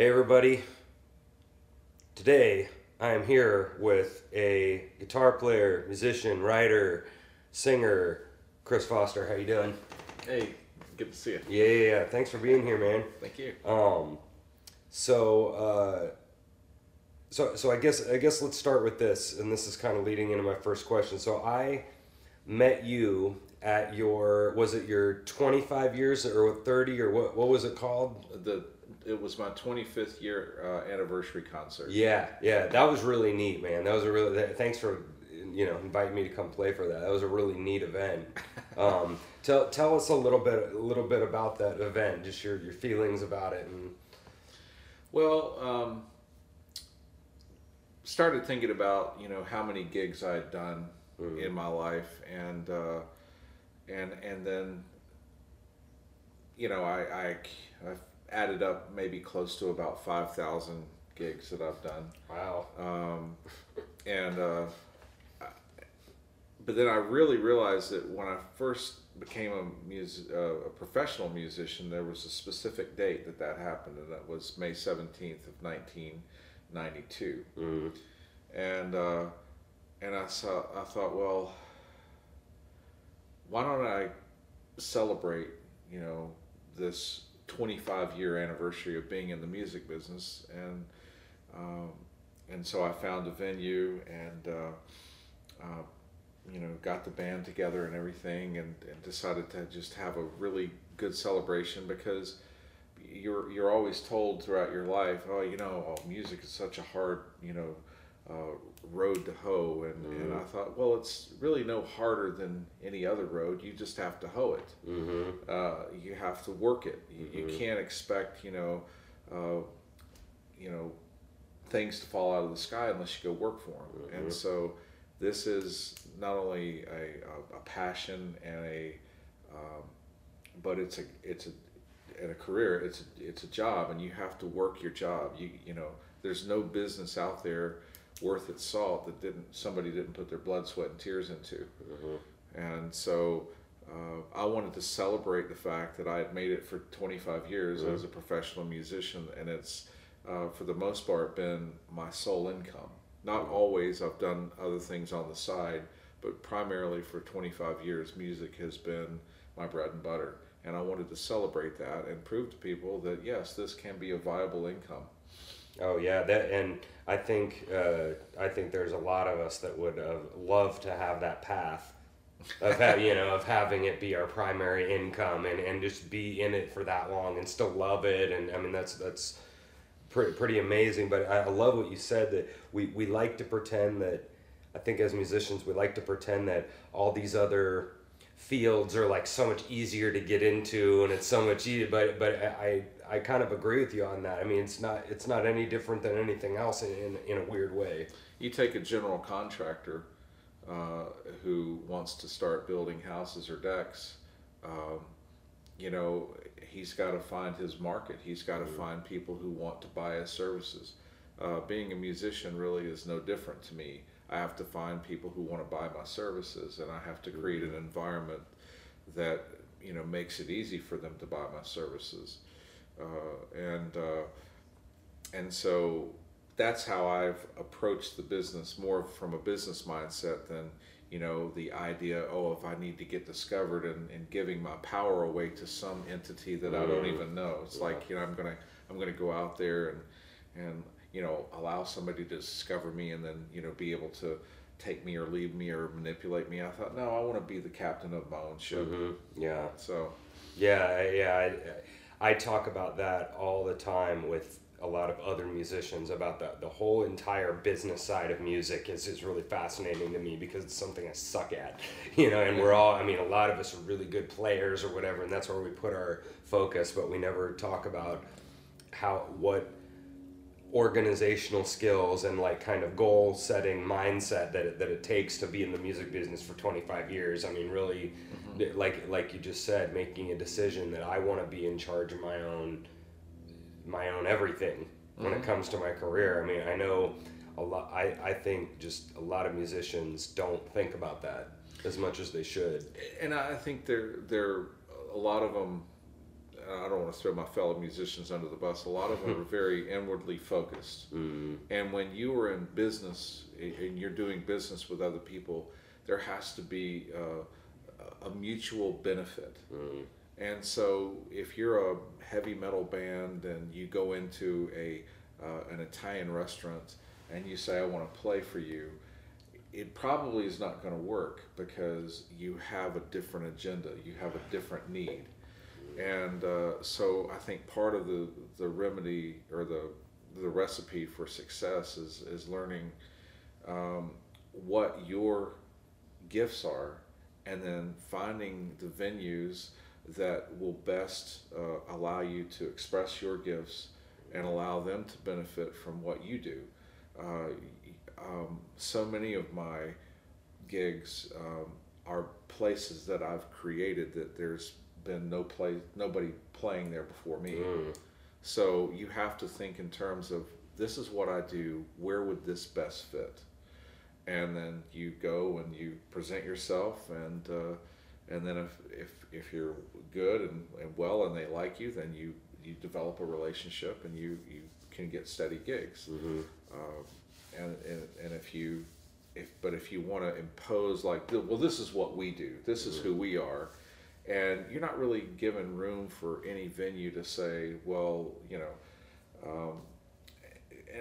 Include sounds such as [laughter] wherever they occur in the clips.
Hey, everybody. Today, I am here with a guitar player, musician, writer, singer, Chris Foster. How you doing? Hey, good to see you. Yeah, yeah, yeah. Thanks for being here, man. Thank you. Um, so, uh, so, so I guess I guess let's start with this, and this is kind of leading into my first question. So I met you at your was it your 25 years or 30 or what what was it called? The it was my 25th year uh, anniversary concert. Yeah, yeah, that was really neat, man. That was a really thanks for you know inviting me to come play for that. That was a really neat event. [laughs] Um, tell tell us a little bit a little bit about that event, just your your feelings about it, and Well, um, started thinking about you know how many gigs I had done Mhm. in my life, and uh, and and then you know I, I I've added up maybe close to about five thousand gigs that I've done. wow, um, and uh, but then I really realized that when I first became a mus- uh, a professional musician, there was a specific date that that happened, and that was May seventeenth of nineteen ninety two. mm, And uh, and I saw I thought, well, why don't I celebrate, you know, this 25 year anniversary of being in the music business and um, and so I found a venue and uh, uh, you know got the band together and everything and, and decided to just have a really good celebration because you're you're always told throughout your life oh you know oh, music is such a hard you know uh, road to hoe and, and I thought well it's really no harder than any other road you just have to hoe it mm-hmm, uh, you have to work it. You, you can't expect, you know, uh, you know, things to fall out of the sky unless you go work for them. And so, this is not only a, a, a passion and a, um, but it's a it's a and a career. It's a, it's a job, and you have to work your job. You you know, there's no business out there worth its salt that didn't somebody didn't put their blood, sweat, and tears into. And so uh, I wanted to celebrate the fact that I had made it for 25 years as a professional musician, and it's uh, for the most part been my sole income. Not always, I've done other things on the side, but primarily for 25 years, music has been my bread and butter. And I wanted to celebrate that and prove to people that yes, this can be a viable income. Oh yeah, that and I think uh, I think there's a lot of us that would uh, love to have that path of ha- you know of having it be our primary income and, and just be in it for that long and still love it and I mean that's that's pretty pretty amazing. But I, I love what you said that we we like to pretend that I think as musicians we like to pretend that all these other fields are like so much easier to get into and it's so much easier but but I I kind of agree with you on that. I mean it's not it's not any different than anything else in in, in a weird way. You take a general contractor uh, who wants to start building houses or decks. Um, you know, he's got to find his market. He's got to find people who want to buy his services. Uh, being a musician really is no different to me. I have to find people who want to buy my services, and I have to create an environment that you know makes it easy for them to buy my services. Uh, and uh, and so that's how I've approached the business more from a business mindset than you know the idea oh if I need to get discovered and, and giving my power away to some entity that I don't even know. It's like you know I'm gonna I'm gonna go out there and and you know allow somebody to discover me and then you know be able to take me or leave me or manipulate me. I thought no I want to be the captain of my own ship. Yeah. so Yeah, yeah. I, I talk about that all the time with a lot of other musicians about the, the whole entire business side of music is, is really fascinating to me because it's something I suck at, [laughs] you know, and we're all, I mean, a lot of us are really good players or whatever, and that's where we put our focus, but we never talk about how, what organizational skills and like kind of goal setting mindset that it, that it takes to be in the music business for 25 years. I mean, really, mm-hmm. like like you just said, making a decision that I want to be in charge of my own my own everything when it mm-hmm. comes to my career. I mean, I know a lot. I I think just a lot of musicians don't think about that as much as they should. and I think there there a lot of them I don't want to throw my fellow musicians under the bus. A lot of them are [laughs] very inwardly focused. Mm. And when you are in business and you're doing business with other people, there has to be uh, a mutual benefit. Mm. And so, if you're a heavy metal band and you go into a uh, an Italian restaurant and you say, "I want to play for you," it probably is not going to work because you have a different agenda, you have a different need, and uh, so I think part of the the remedy or the the recipe for success is is learning um, what your gifts are, and then finding the venues that will best uh, allow you to express your gifts and allow them to benefit from what you do. Uh, um, so many of my gigs um, are places that I've created that there's been no play, nobody playing there before me. Mm. So you have to think in terms of this is what I do. Where would this best fit? And then you go and you present yourself, and uh, and then if, if if you're good and, and well and they like you, then you you develop a relationship and you you can get steady gigs. Mhm. Um, and, and and if you if but if you want to impose like well this is what we do this is who we are and you're not really given room for any venue to say well you know um,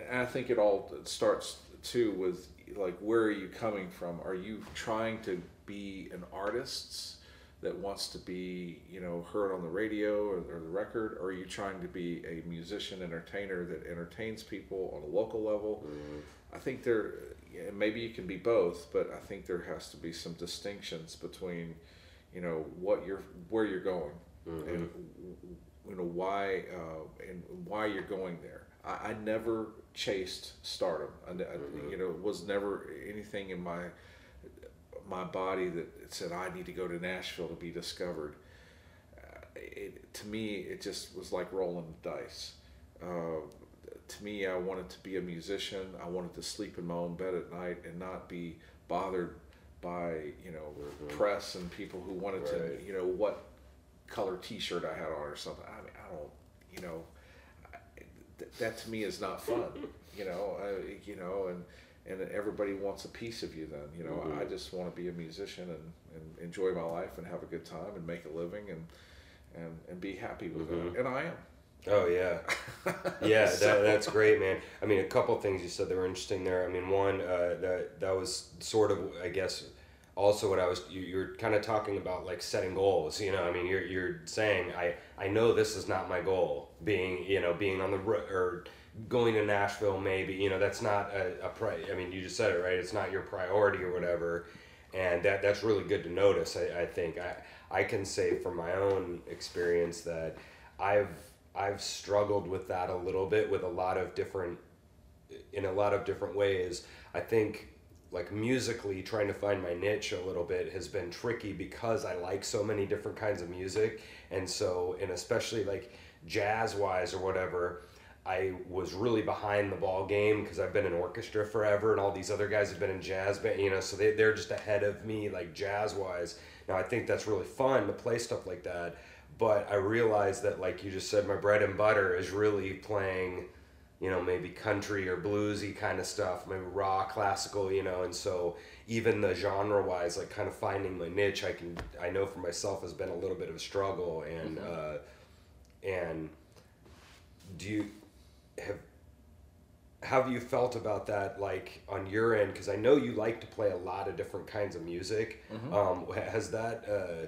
and i think it all starts too with like where are you coming from? Are you trying to be an artist that wants to be you know heard on the radio or, or the record? Or are you trying to be a musician entertainer that entertains people on a local level? Mm. I think there, maybe you can be both, but I think there has to be some distinctions between, you know, what you're, where you're going, Mhm. and you know why, uh, and why you're going there. I, I never chased stardom. I, Mhm. you know, it was never anything in my my body that said I need to go to Nashville to be discovered. Uh, it, to me, it just was like rolling the dice. Uh, to me, I wanted to be a musician. I wanted to sleep in my own bed at night and not be bothered by you know press and people who wanted to you know what color T-shirt I had on or something. I mean, I don't you know I- th- that to me is not fun. [laughs] you know, I, you know, and and everybody wants a piece of you. Then you know, Mhm. I just want to be a musician and, and enjoy my life and have a good time and make a living and and and be happy with Mhm. it. And I am. Oh yeah, [laughs] yeah. So- That, that's great, man. I mean, a couple things you said that were interesting there. I mean, one uh, that that was sort of, I guess, also what I was. You, you're kind of talking about like setting goals. You know, I mean, you're you're saying I I know this is not my goal. Being you know being on the road or going to Nashville, maybe you know that's not a, a pri- I mean, you just said it right. It's not your priority or whatever, and that that's really good to notice. I, I think I I can say from my own experience that I've I've struggled with that a little bit with a lot of different in a lot of different ways. I think like musically trying to find my niche a little bit has been tricky because I like so many different kinds of music and so and especially like jazz wise or whatever I was really behind the ball game because I've been in orchestra forever and all these other guys have been in jazz band you know so they, they're just ahead of me like jazz wise now I think that's really fun to play stuff like that but I realized that like you just said my bread and butter is really playing you know maybe country or bluesy kind of stuff maybe rock classical you know and so even the genre wise like kind of finding my niche I can I know for myself has been a little bit of a struggle and uh, and do you have have you felt about that like on your end? Because I know you like to play a lot of different kinds of music. Um, has that uh,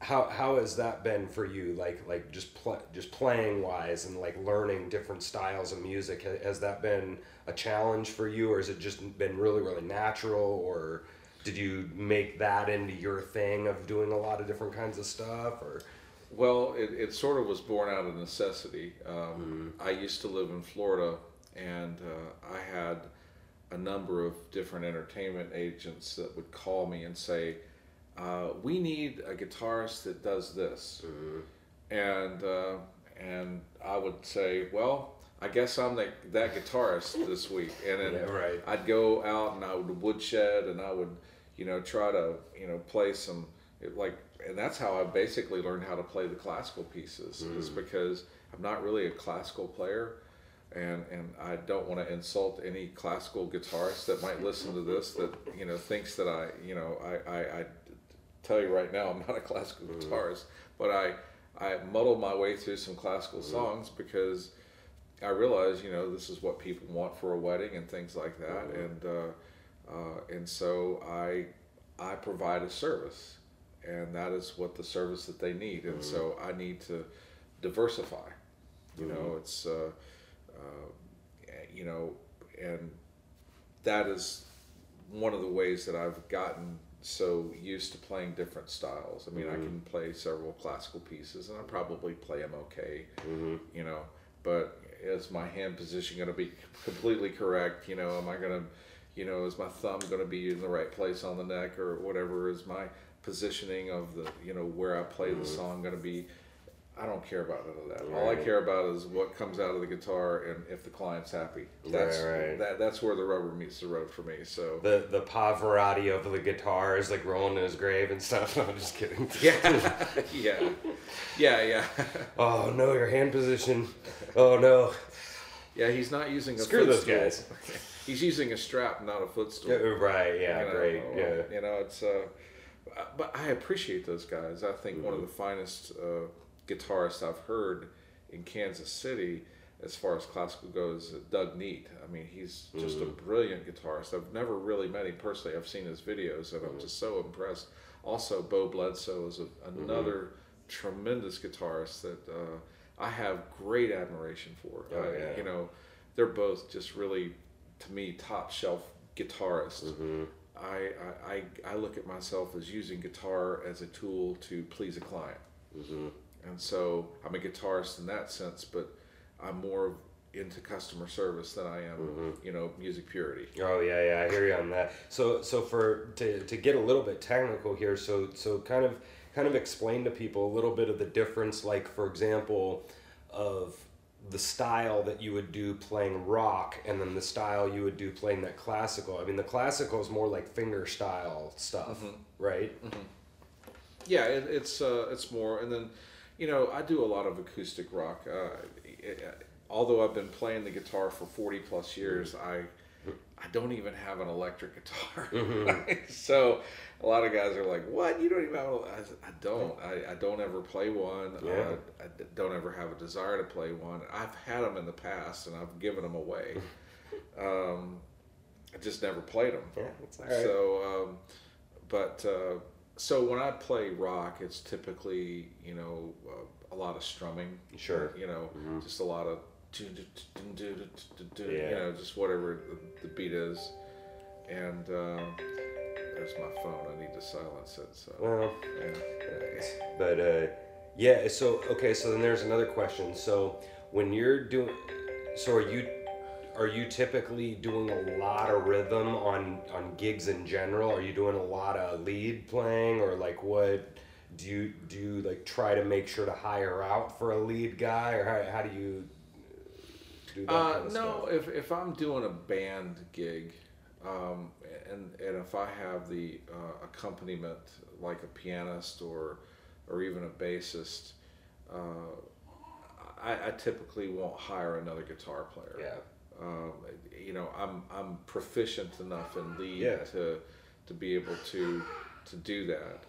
how how has that been for you? Like like just pl- just playing wise and like learning different styles of music Ha- has that been a challenge for you or has it just been really really natural or did you make that into your thing of doing a lot of different kinds of stuff or? Well, it, it sort of was born out of necessity. Um, I used to live in Florida, and uh, I had a number of different entertainment agents that would call me and say, uh, "We need a guitarist that does this," and uh, and I would say, "Well." I guess I'm the, that guitarist this week, and then Yeah, right. I'd go out and I would woodshed and I would, you know, try to, you know, play some like and that's how I basically learned how to play the classical pieces. Is because I'm not really a classical player, and and I don't want to insult any classical guitarist that might listen to this that you know thinks that I you know I I, I tell you right now I'm not a classical guitarist, but I I muddle my way through some classical songs because I realize you know this is what people want for a wedding and things like that, and uh, uh, and so I I provide a service, and that is what the service that they need, and so I need to diversify. You know, it's uh, uh, you know, and that is one of the ways that I've gotten so used to playing different styles. I mean, I mm-hmm. can play several classical pieces, and I probably play them okay. Mm-hmm. You know, but is my hand position going to be [laughs] completely correct? You know, am I going to, you know, is my thumb going to be in the right place on the neck or whatever? Is my positioning of the, you know, where I play the mm-hmm. song going to be? I don't care about none of that. All I care about is what comes out of the guitar and if the client's happy. That's Right, right. that. That's where the rubber meets the road for me. So The the Pavarotti of the guitar is like rolling in his grave and stuff. [laughs] No, I'm just kidding. [laughs] yeah, yeah, yeah, yeah, [laughs] Oh no, your hand position. Oh no. yeah. He's not using a Screw those guys. He's using a strap, not a footstool. Right. Yeah. you know, Great. Yeah. You know, it's. Uh, but I appreciate those guys. I think one of the finest uh, guitarists I've heard in Kansas City, as far as classical goes, uh, Doug Niedt. I mean, he's just a mm. brilliant guitarist. I've never really met him personally. I've seen his videos, and I'm mm. just so impressed. Also, Beau Bledsoe is a, another mm-hmm. tremendous guitarist that uh, I have great admiration for. Oh, yeah. You know, they're both just really, to me, top shelf guitarists. Mm-hmm. I, I, I I look at myself as using guitar as a tool to please a client. Mm-hmm. Mm-hmm. And so I'm a guitarist in that sense, but I'm more into customer service than I am, Mm-hmm. you know, music purity. Oh yeah, yeah, I hear you on that. So, so for to, to get a little bit technical here, so so kind of kind of explain to people a little bit of the difference, like for example, of the style that you would do playing rock, and then the style you would do playing that classical. I mean, the classical is more like finger style stuff, right? Yeah, it, it's uh, it's more, and then, you know, I do a lot of acoustic rock. Uh, it, although I've been playing the guitar for forty plus years, I I don't even have an electric guitar. [laughs] [laughs] so a lot of guys are like, "What? You don't even have?" A, I, I don't. I, I don't ever play one. Yeah. Uh, I d- don't ever have a desire to play one. I've had them in the past, and I've given them away. [laughs] um, I just never played them. Yeah, that's all right. So, um, but uh, so when I play rock, it's typically you know uh, a lot of strumming. Sure. You know, just a lot of you Yeah. you know just whatever the, the beat is, and um, there's my phone. I need to silence it. So Well, yeah. but uh, yeah. So okay. So then there's another question. So when you're doing, so are you, are you typically doing a lot of rhythm on on gigs in general? Are you doing a lot of lead playing or like what? Do you do you like try to make sure to hire out for a lead guy or how, how do you do that Uh, kind of no, stuff? if, if I'm doing a band gig, um, and and if I have the uh, accompaniment like a pianist or or even a bassist, uh, I, I typically won't hire another guitar player. Yeah. Um, you know, I'm I'm proficient enough in lead Yeah. to to be able to to do that,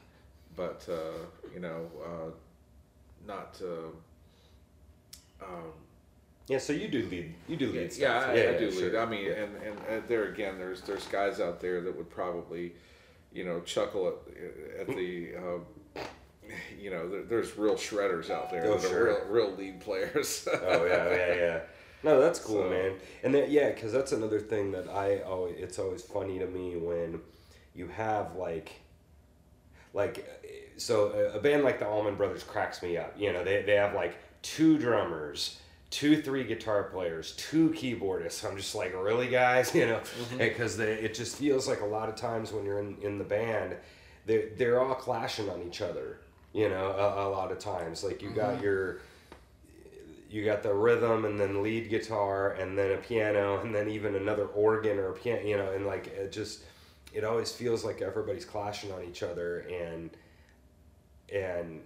but uh, you know, uh, not. to. um, Yeah. So you do lead. You do lead yeah, stuff. I, I do sure. lead. I mean, and, and uh, there again, there's there's guys out there that would probably, you know, chuckle at at the, uh, you know, there, there's real shredders out there Oh, that sure. are real real lead players. oh yeah, yeah, yeah. No, that's cool, So- man. And that yeah, because that's another thing that I always it's always funny to me when you have like like so a, band like the Allman Brothers cracks me up. You know, they they have like two drummers. Two, three guitar players, two keyboardists. I'm just like, really, guys, [laughs] you know, mm-hmm. because it just feels like a lot of times when you're in, in the band, they're they're all clashing on each other. You know, a, a lot of times, like you got mm-hmm. your you got the rhythm and then lead guitar and then a piano and then even another organ or a piano you know and like it just it always feels like everybody's clashing on each other and and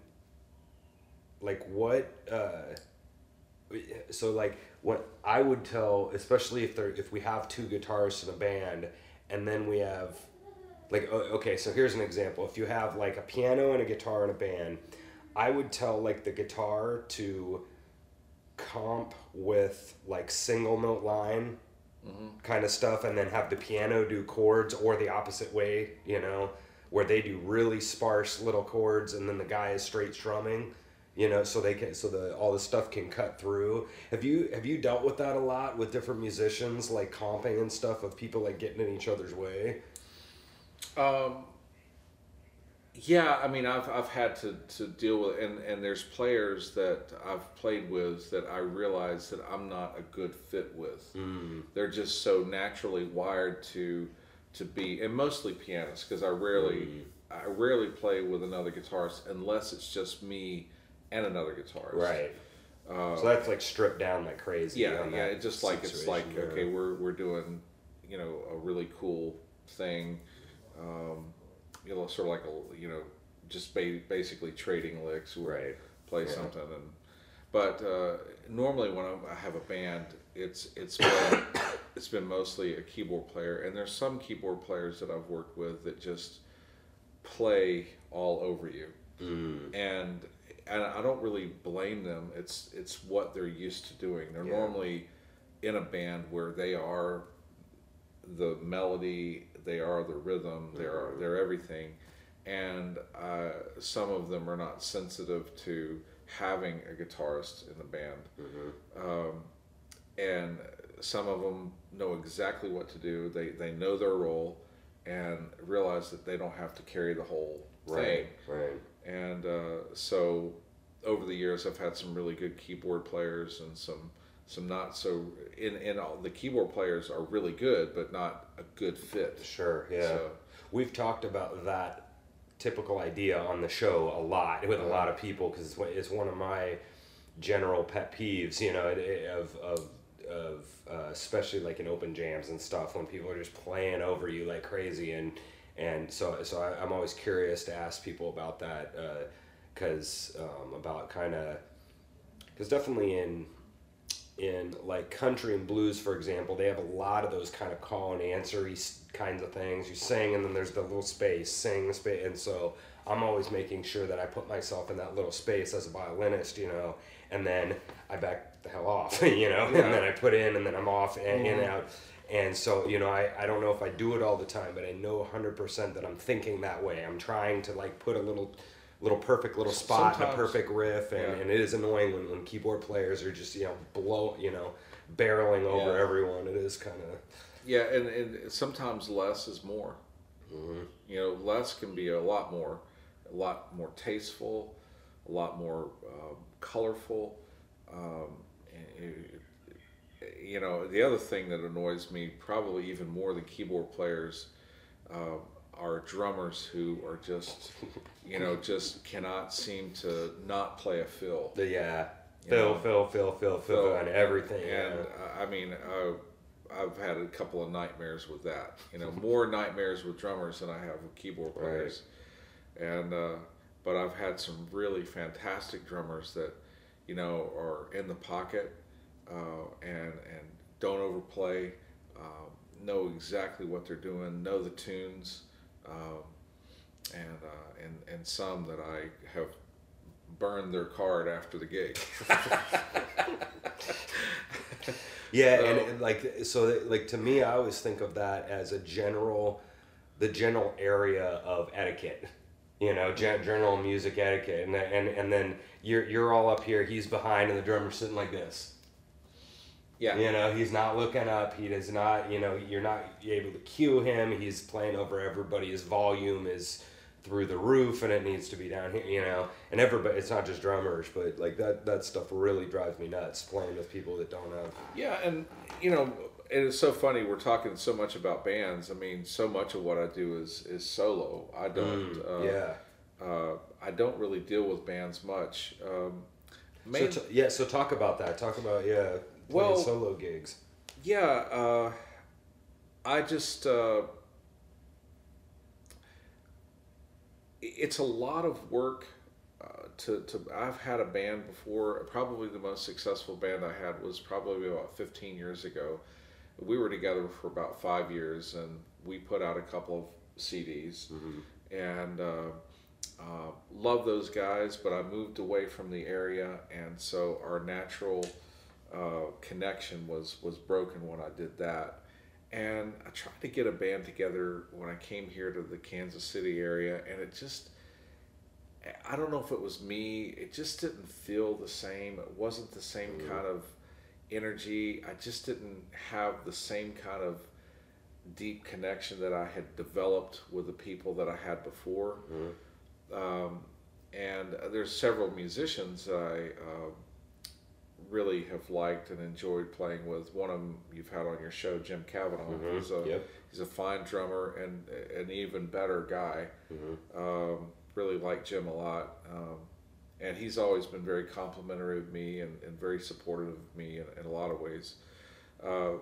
like what uh so like what I would tell especially if there if we have two guitarists in a band and then we have like okay so here's an example. If you have like a piano and a guitar in a band I would tell like the guitar to comp with like single note line mm-hmm. kind of stuff and then have the piano do chords or the opposite way you know where they do really sparse little chords and then the guy is straight strumming you know so they can so the all the stuff can cut through have you have you dealt with that a lot with different musicians like comping and stuff of people like getting in each other's way um yeah i mean i've i've had to to deal with and and there's players that i've played with that i realize that i'm not a good fit with mm. they're just so naturally wired to to be and mostly pianists because i rarely mm. i rarely play with another guitarist unless it's just me and another guitarist. Right. Uh, so that's like stripped down like crazy. Yeah, yeah. It's just like it's like yeah. okay, we're we're doing you know a really cool thing, um, you know, sort of like a you know just ba- basically trading licks. We'll right. Play yeah. something and. But uh, normally when I have a band, it's it's been [coughs] it's been mostly a keyboard player, and there's some keyboard players that I've worked with that just play all over you, mm. and and I don't really blame them. It's it's what they're used to doing. They're yeah. normally in a band where they are the melody, they are the rhythm, they are mm-hmm. they're everything, and uh, some of them are not sensitive to having a guitarist in the band, mm-hmm. um, and some of them know exactly what to do. They they know their role, and realize that they don't have to carry the whole thing. Right. Right and uh, so over the years I've had some really good keyboard players and some some not so in in all the keyboard players are really good but not a good fit. Sure, yeah. So, We've talked about that typical idea on the show a lot with a lot of people because it's one of my general pet peeves, you know, of of of uh, especially like in open jams and stuff when people are just playing over you like crazy and and so so I, am always curious to ask people about that because uh, um, about kind of because definitely in in like country and blues for example they have a lot of those kind of call and answer kinds of things you sing and then there's the little space sing the space and so i'm always making sure that i put myself in that little space as a violinist you know and then i back the hell off [laughs] you know yeah. and then i put in and then i'm off and in and out and so, you know, I, I don't know if I do it all the time, but I know 100% that I'm thinking that way. I'm trying to like put a little little perfect little spot Sometimes, a perfect riff and, yeah. and it is annoying when, when keyboard players are just, you know, blow, you know, barreling over yeah. everyone. It is kind of Yeah, and, and sometimes less is more. Mm-hmm. You know, less can be a lot more, a lot more tasteful, a lot more uh, colorful. Um, you know, the other thing that annoys me probably even more than keyboard players uh, are drummers who are just, you know, just cannot seem to not play a fill. Yeah, fill, fill, fill, fill, fill, and everything. And uh, I mean, uh, I've had a couple of nightmares with that. You know, more nightmares with drummers than I have with keyboard players. Right. And uh, but I've had some really fantastic drummers that, you know, are in the pocket uh, and and don't overplay. Um, know exactly what they're doing. Know the tunes, um, and uh, and and some that I have burned their card after the gig. [laughs] yeah, so, and, and like so, like to me, I always think of that as a general, the general area of etiquette you know, general music etiquette, and and and then you're you're all up here, he's behind, and the drummer's sitting like this. Yeah. You know, he's not looking up. He does not, you know, you're not able to cue him. He's playing over everybody. His volume is through the roof and it needs to be down here, you know. And everybody, it's not just drummers, but like that, that stuff really drives me nuts playing with people that don't have. Yeah. And, you know, it's so funny. We're talking so much about bands. I mean, so much of what I do is, is solo. I don't, mm, uh, yeah. Uh, I don't really deal with bands much. Um, so t- yeah. So talk about that. Talk about, yeah well, solo gigs. Yeah, uh, I just uh, it's a lot of work uh, to, to I've had a band before. Probably the most successful band I had was probably about 15 years ago. We were together for about five years, and we put out a couple of CDs, and uh, uh, love those guys. But I moved away from the area, and so our natural uh, connection was was broken when I did that. And I tried to get a band together when I came here to the Kansas City area, and it just I don't know if it was me. It just didn't feel the same. It wasn't the same Mm. kind of energy. I just didn't have the same kind of deep connection that I had developed with the people that I had before. Um, and there's several musicians that I uh, really have liked and enjoyed playing with. One of them you've had on your show, Jim Cavanaugh. Mhm. He's a Yep. he's a fine drummer and an even better guy. Mhm. Um, really like Jim a lot. Um, and he's always been very complimentary of me and, and very supportive of me in, in a lot of ways. Uh,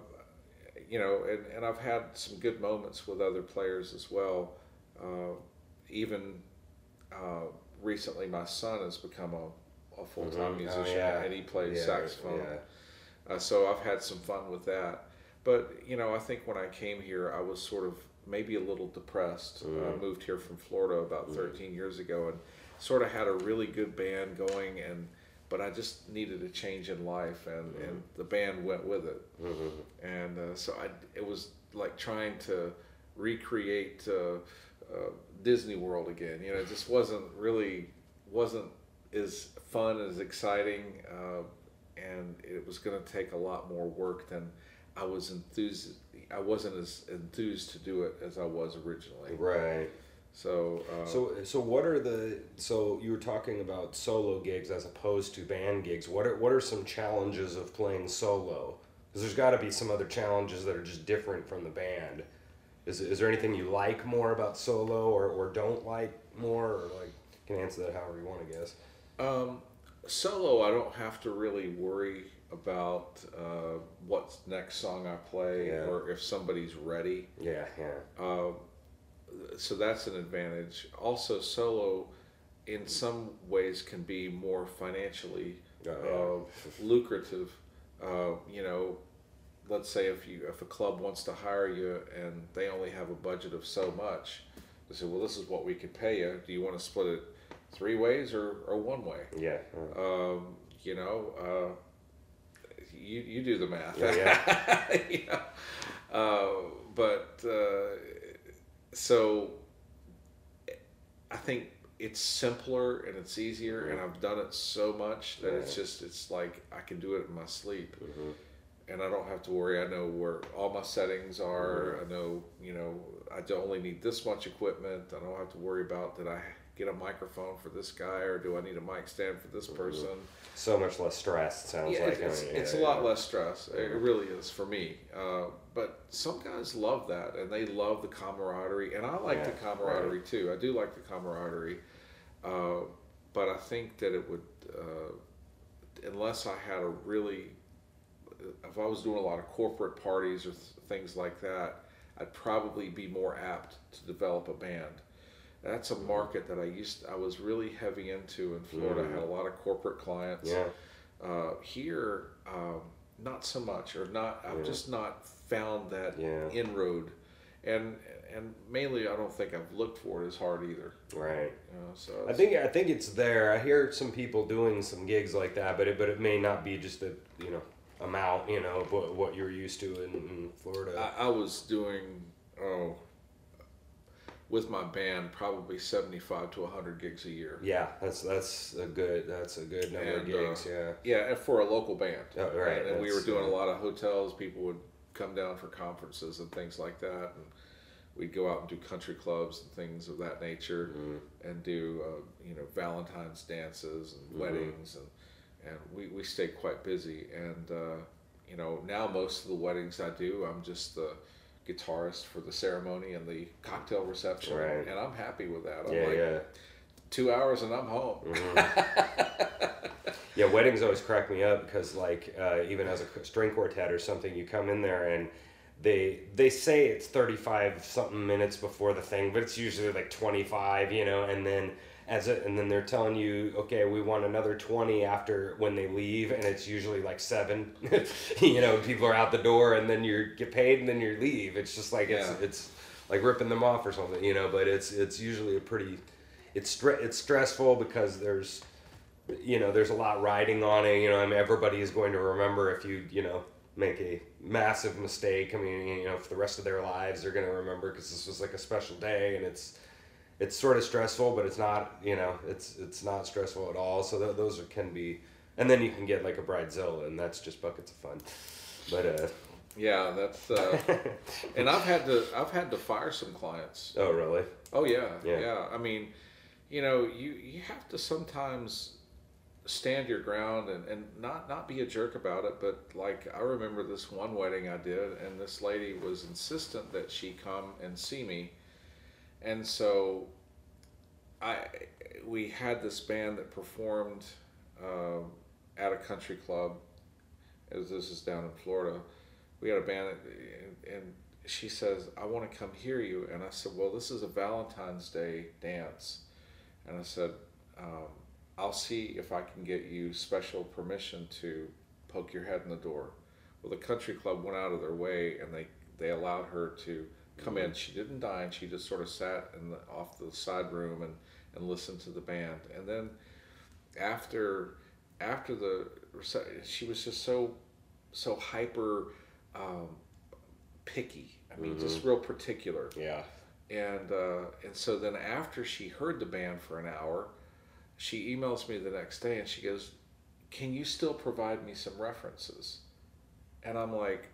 you know, and, and I've had some good moments with other players as well. Uh, even uh, recently, my son has become a, a full time Mhm. Oh, musician yeah. and he plays Yeah, saxophone. yeah. Uh, so I've had some fun with that. But, you know, I think when I came here, I was sort of maybe a little depressed. Mm. I moved here from Florida about 13 years ago and sort of had a really good band going and but I just needed a change in life and, and the band went with it. Mhm. And uh, so I, it was like trying to recreate uh, uh, Disney World again. You know, it just wasn't really wasn't as fun as exciting, uh, and it was going to take a lot more work than I was enthused. I wasn't as enthused to do it as I was originally. Right. So, uh, So, so what are the? So you were talking about solo gigs as opposed to band gigs. What are what are some challenges of playing solo? Because there's got to be some other challenges that are just different from the band. Is, is there anything you like more about solo or, or don't like more or like you can answer that however you want I guess. Um, solo, I don't have to really worry about uh, what next song I play Yeah. or if somebody's ready. Yeah, yeah. Um, so that's an advantage. Also, solo, in some ways, can be more financially Oh, uh, lucrative. Uh, you know, let's say if you if a club wants to hire you and they only have a budget of so much, they say, well, this is what we could pay you. Do you want to split it three ways or, or one way? Yeah. Um, you know, uh, you you do the math. Yeah, [laughs] You know? uh, but uh, so I think it's simpler and it's easier, and I've done it so much that it's just it's like I can do it in my sleep, mhm. and I don't have to worry. I know where all my settings are. I know you know I only need this much equipment. I don't have to worry about that I get a microphone for this guy or do I need a mic stand for this person. So much less stress. it Sounds Yeah, like it's, I mean, it's yeah, a lot yeah. less stress. It really is for me. Uh, but some guys love that, and they love the camaraderie, and I like the camaraderie too. I do like the camaraderie, uh, but I think that it would, uh, unless I had a really, if I was doing a lot of corporate parties or th- things like that, I'd probably be more apt to develop a band. That's a market that I used. I was really heavy into in Florida. I Mm. had a lot of corporate clients. Yeah. Uh, here, um, not so much, or not. I've Yeah. just not found that Yeah. inroad, and and mainly I don't think I've looked for it as hard either. Right. You know, so I think I think it's there. I hear some people doing some gigs like that, but it but it may not be just the you know amount you know of what what you're used to in, in Florida. I, I was doing oh with my band probably seventy five to hundred gigs a year. yeah, that's that's a good that's a good number of And, uh, gigs. yeah. Yeah, and for a local band. Oh, right, And, and we were doing uh, a lot of hotels. People would come down for conferences and things like that. And we'd go out and do country clubs and things of that nature Mm-hmm. and do, uh, you know, Valentine's dances and Mhm. weddings. And, and we, we stayed quite busy. And, uh, you know, now most of the weddings I do, I'm just the guitarist for the ceremony and the cocktail reception. Right. And I'm happy with that. I'm Yeah, like, yeah. two hours and I'm home. [laughs] Yeah, weddings always crack me up because, like, uh, even as a string quartet or something, you come in there and they they say it's thirty five something minutes before the thing, but it's usually like twenty five, you know, and then as a, and then they're telling you, okay, we want another 20 after when they leave, and it's usually like seven. [laughs] you know, people are out the door, and then you get paid, and then you leave. It's just like it's Yeah. it's like ripping them off or something, you know. But it's it's usually a pretty, it's stre- it's stressful because there's, you know, there's a lot riding on it. You know, I mean, everybody is going to remember if you you know make a massive mistake. I mean, you know, for the rest of their lives, they're going to remember because this was like a special day, and it's it's sort of stressful, but it's not, you know, it's it's not stressful at all. So th- those are, can be, and then you can get like a bridezilla, and that's just buckets of fun. But uh, Yeah, that's uh, [laughs] and I've had to I've had to fire some clients. oh really? Oh yeah, Yeah. yeah. I mean, you know, you you have to sometimes stand your ground and, and not not be a jerk about it. But like I remember this one wedding I did, and this lady was insistent that she come and see me, and so I we had this band that performed um at a country club. As this is down in Florida, we had a band, and, and she says, "I want to come hear you." And I said, "Well, this is a Valentine's Day dance," and I said, um, "I'll see if I can get you special permission to poke your head in the door." Well, the country club went out of their way, and they they allowed her to come in. She didn't dine; she just sort of sat in the off the side room and and listened to the band. And then after after the she was just so so hyper um, picky. I mean, just real particular. Yeah. And uh, and so then after she heard the band for an hour, she emails me the next day and she goes, "Can you still provide me some references?" And I'm like,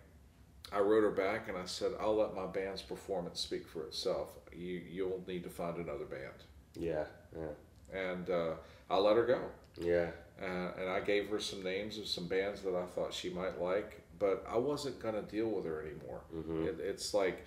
I wrote her back and I said, "I'll let my band's performance speak for itself. You you'll need to find another band." Yeah. Yeah. And uh, I'll let her go. Yeah. Uh, and I gave her some names of some bands that I thought she might like, but I wasn't going to deal with her anymore. Mhm. It, it's like,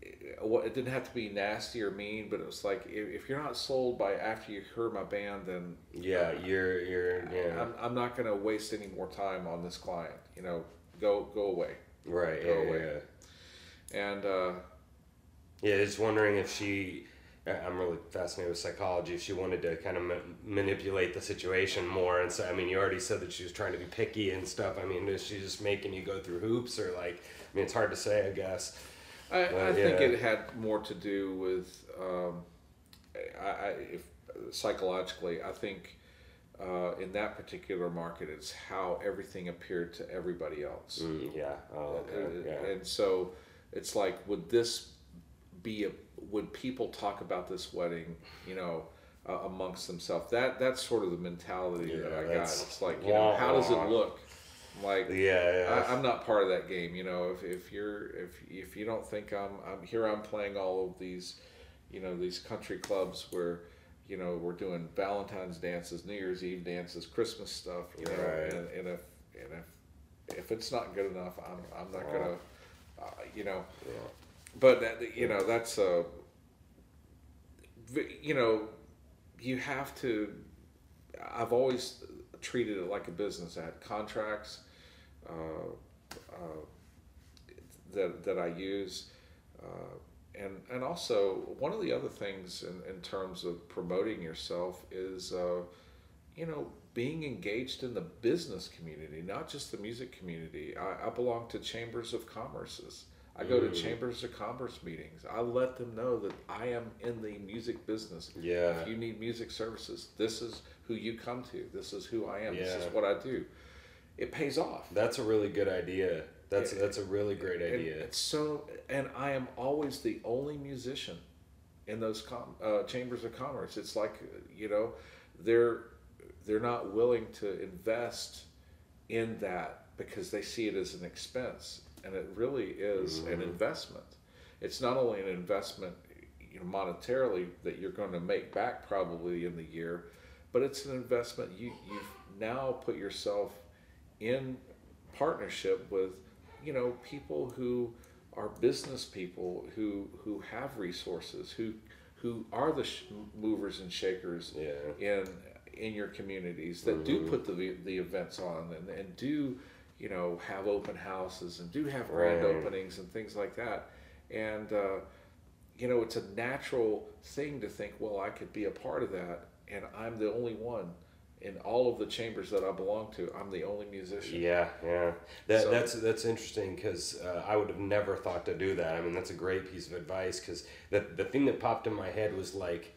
it, it didn't have to be nasty or mean, but it was like, if, if you're not sold by after you heard my band, then Yeah. You're you're yeah. I'm, I'm not going to waste any more time on this client. You know, go go away. Right. go Yeah. away. Yeah. And uh, Yeah, just wondering if she. I- I'm really fascinated with psychology. If she wanted to kind of ma- manipulate the situation more, and so I mean, you already said that she was trying to be picky and stuff. I mean, is she just making you go through hoops, or like? I mean, it's hard to say, I guess. I, I Well, think yeah. it had more to do with um, I, I if psychologically I think uh, in that particular market it's how everything appeared to everybody else Mm, yeah. Oh, okay. Uh, Yeah. and so it's like would this be a would people talk about this wedding you know uh, amongst themselves that that's sort of the mentality that I got it's like you know how does it look like Yeah. Yeah. I, I'm not part of that game. You know, if, if you're if if you don't think I'm I'm here, I'm playing all of these, you know, these country clubs where, you know, we're doing Valentine's dances, New Year's Eve dances, Christmas stuff. You know, Right. and, and if and if if it's not good enough, I'm I'm not gonna, uh, you know. yeah. But that, you know, that's a. You know, you have to. I've always treated it like a business. I had contracts uh, uh, that that I use, uh, and and also one of the other things in, in terms of promoting yourself is, uh, you know, being engaged in the business community, not just the music community. I, I belong to chambers of commerces. I go to Mm. chambers of commerce meetings. I let them know that I am in the music business. Yeah. If you need music services, this is who you come to. This is who I am. This is what I do. It pays off. That's a really good idea. That's Yeah. that's a really great idea. it's so, and I am always the only musician in those com, uh, chambers of commerce. It's like you know, they're they're not willing to invest in that because they see it as an expense, and it really is an Mhm. investment. It's not only an investment, you know, monetarily that you're going to make back probably in the year, but it's an investment you you've now put yourself in partnership with you know people who are business people who who have resources who who are the sh- movers and shakers Yeah. in in your communities that do Mhm. put the the events on and, and do you know have open houses and do have grand Right. openings and things like that and uh, you know, it's a natural thing to think, well, I could be a part of that, and I'm the only one in all of the chambers that I belong to. I'm the only musician. Yeah, yeah. That So- that's that's interesting because uh, I would have never thought to do that. I mean, that's a great piece of advice because the the thing that popped in my head was like,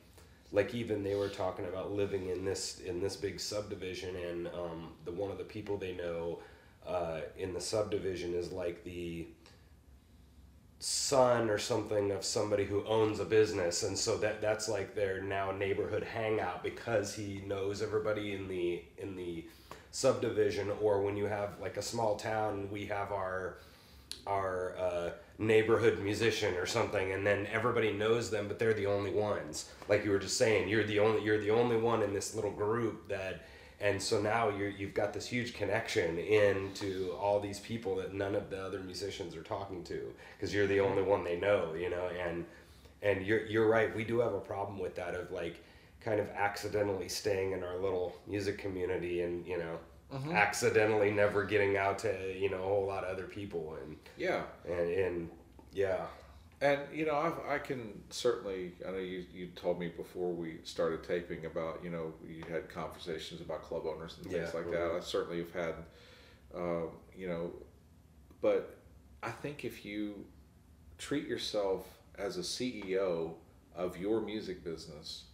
like even they were talking about living in this in this big subdivision, and um, the one of the people they know uh, in the subdivision is like the son or something of somebody who owns a business and so that that's like their now neighborhood hangout because he knows everybody in the in the subdivision or when you have like a small town we have our our uh, neighborhood musician or something and then everybody knows them but they're the only ones. Like you were just saying you're the only you're the only one in this little group that and so now you're you've got this huge connection into all these people that none of the other musicians are talking to because you're the only mm-hmm. one they know you know? And and you're you're right we do have a problem with that of like kind of accidentally staying in our little music community and you know mm-hmm. accidentally never getting out to you know a whole lot of other people and Yeah. and and yeah And you know, I've, I can certainly. I know you, you told me before we started taping about you know you had conversations about club owners and things Yeah, like that. mhm. I certainly have had, um, you know, but I think if you treat yourself as a CEO of your music business,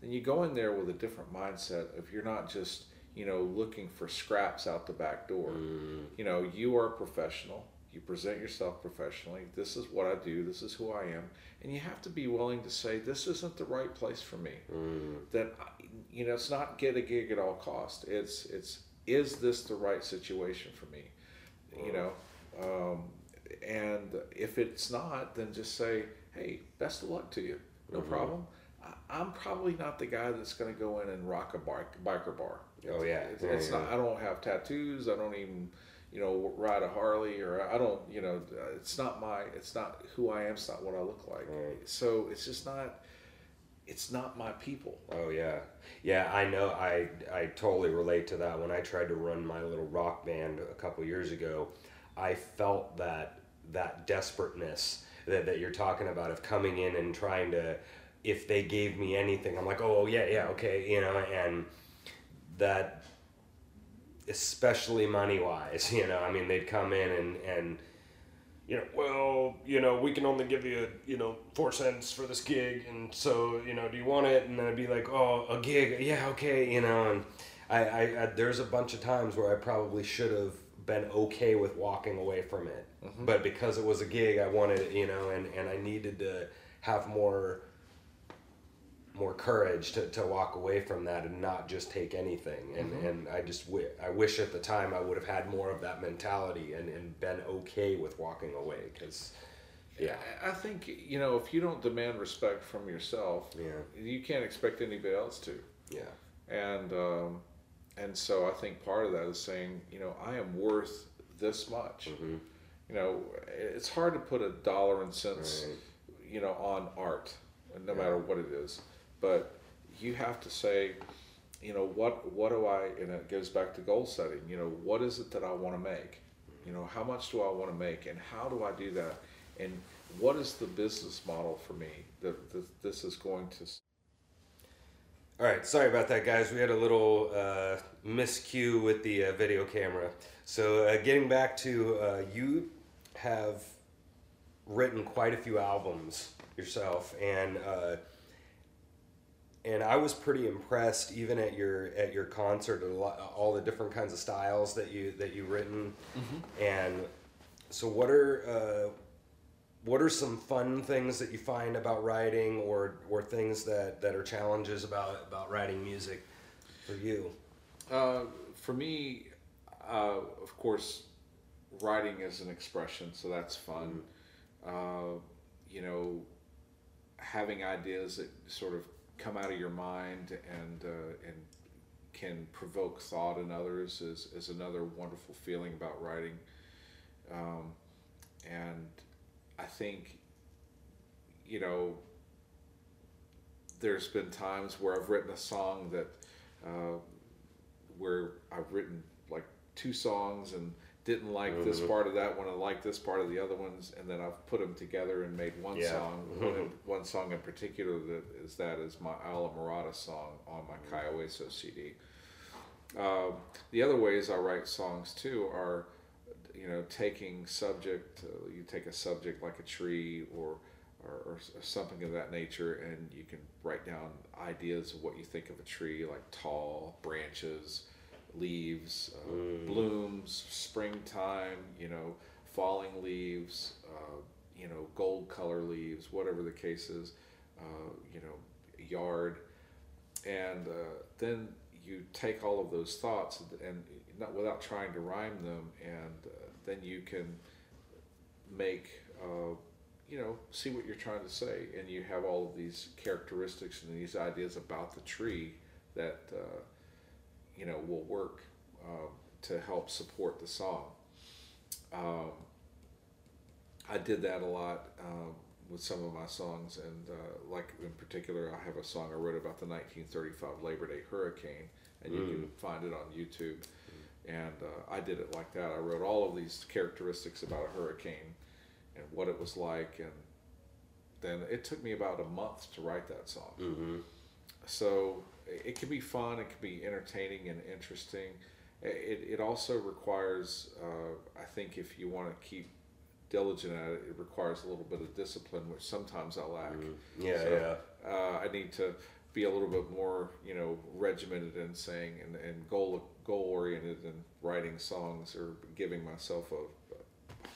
then you go in there with a different mindset. If you're not just you know looking for scraps out the back door, Mm, you know you are a professional you present yourself professionally this is what i do this is who i am and you have to be willing to say this isn't the right place for me mm, that you know it's not get a gig at all cost it's it's is this the right situation for me you know um, and if it's not then just say hey best of luck to you no Mhm. problem i'm probably not the guy that's going to go in and rock a bike, biker bar Oh, yeah. it's, Yeah, it's yeah. not i don't have tattoos i don't even you know ride a harley or i don't you know it's not my it's not who i am it's not what i look like Right. so it's just not it's not my people Oh yeah, yeah. I know. I I totally relate to that. When I tried to run my little rock band a couple years ago, I felt that that desperateness that, that you're talking about of coming in and trying to. If they gave me anything, I'm like, oh yeah, yeah, okay, you know, and that, especially money wise, [laughs] you know, I mean, they'd come in and and you know, well, you know, we can only give you, you know, four cents for this gig, and so, you know, do you want it? And then I'd be like, oh, a gig, yeah, okay, you know, and I, I, I there's a bunch of times where I probably should have been okay with walking away from it, mm-hmm. but because it was a gig, I wanted, it, you know, and and I needed to have more more courage to, to walk away from that and not just take anything. And and I just wi- I wish at the time I would have had more of that mentality and, and been okay with walking away because yeah. I- think you know if you don't demand respect from yourself yeah. you can't expect anybody else to. Yeah. And um, and so i think part of that is saying you know i am worth this much. Hmm you know it's hard to put a dollar and cents Right. you know on art no Yeah. matter what it is but you have to say you know what what do i and it goes back to goal setting you know what is it that i want to make? You know how much do i want to make and how do i do that? And what is the business model for me that, that this is going to all right sorry about that guys. We had a little uh, miscue with the uh, video camera. So uh, getting back to uh, you have written quite a few albums yourself and uh, and I was pretty impressed even at your at your concert lot, all the different kinds of styles that you that you written. And so what are uh, what are some fun things that you find about writing or or things that that are challenges about about writing music for you? Uh, for me, uh, of course, writing is an expression, so that's fun. Uh, you know, having ideas that sort of come out of your mind and uh, and can provoke thought in others is, is another wonderful feeling about writing. Um, and I think, you know, there's been times where I've written a song that uh, where I've written like two songs and didn't like this part of that one and like this part of the other ones, and then I've put them together and made one Yeah. song. [laughs] One, one song in particular that is that is my Islamorada song on my Cayo Hueso CD. Um, the other ways I write songs too are, you know, taking subject. Uh, you take a subject like a tree or, or or something of that nature, and you can write down ideas of what you think of a tree, like tall branches, leaves, uh, blooms, springtime. You know, falling leaves. Uh, you know, gold color leaves, whatever the case is. Uh, you know, yard and uh, then you take all of those thoughts and, not without trying to rhyme them, and uh, then you can make uh, you know see what you're trying to say, and you have all of these characteristics and these ideas about the tree that uh, you know will work uh, to help support the song. Um, I did that a lot um, with some of my songs, and uh, like in particular, I have a song I wrote about the 1935 Labor Day hurricane, and you can find it on YouTube. And uh, I did it like that. I wrote all of these characteristics about a hurricane and what it was like, and then it took me about a month to write that song. Mm-hmm. So it can be fun, it can be entertaining and interesting. It, it also requires, uh, I think, if you want to keep diligent at it, it requires a little bit of discipline, which sometimes I lack. Yeah, So, Uh, I need to be a little bit more, you know, regimented in saying and, and goal goal oriented in writing songs or giving myself a,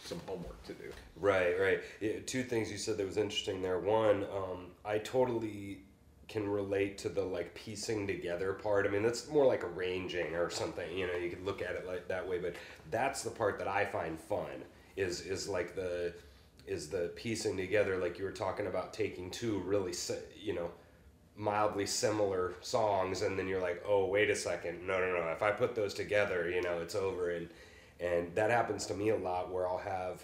some homework to do. Right, right. Yeah, two things you said that was interesting there. One, um, I totally can relate to the like piecing together part. I mean, that's more like arranging or something. You know, you could look at it like that way, but that's the part that I find fun. Is is like the is the piecing together, like you were talking about, taking two really, you know, mildly similar songs, and then you're like, oh, wait a second, no, no, no. If I put those together, you know, it's over, and and that happens to me a lot, where I'll have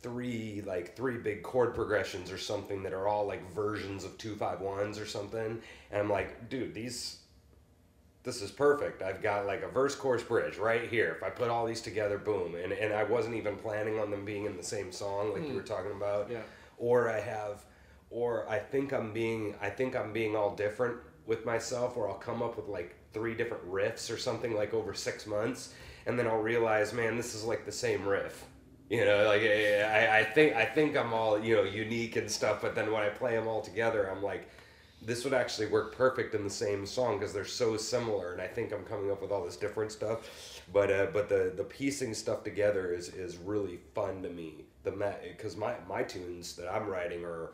three like three big chord progressions or something that are all like versions of two five ones or something. And i'm like dude these this is perfect. I've got like a verse chorus bridge right here. If i put all these together boom. And, and i wasn't even planning on them being in the same song like you hmm. were talking about. Yeah. or i have or i think i'm being i think i'm being all different with myself or i'll come up with like three different riffs or something like over six months. And then i'll realize man this is like the same riff you know like I, I think i think i'm all you know unique and stuff but then when i play them all together i'm like this would actually work perfect in the same song because they're so similar and i think i'm coming up with all this different stuff. But uh, but the the piecing stuff together is is really fun to me. The because my my tunes that i'm writing are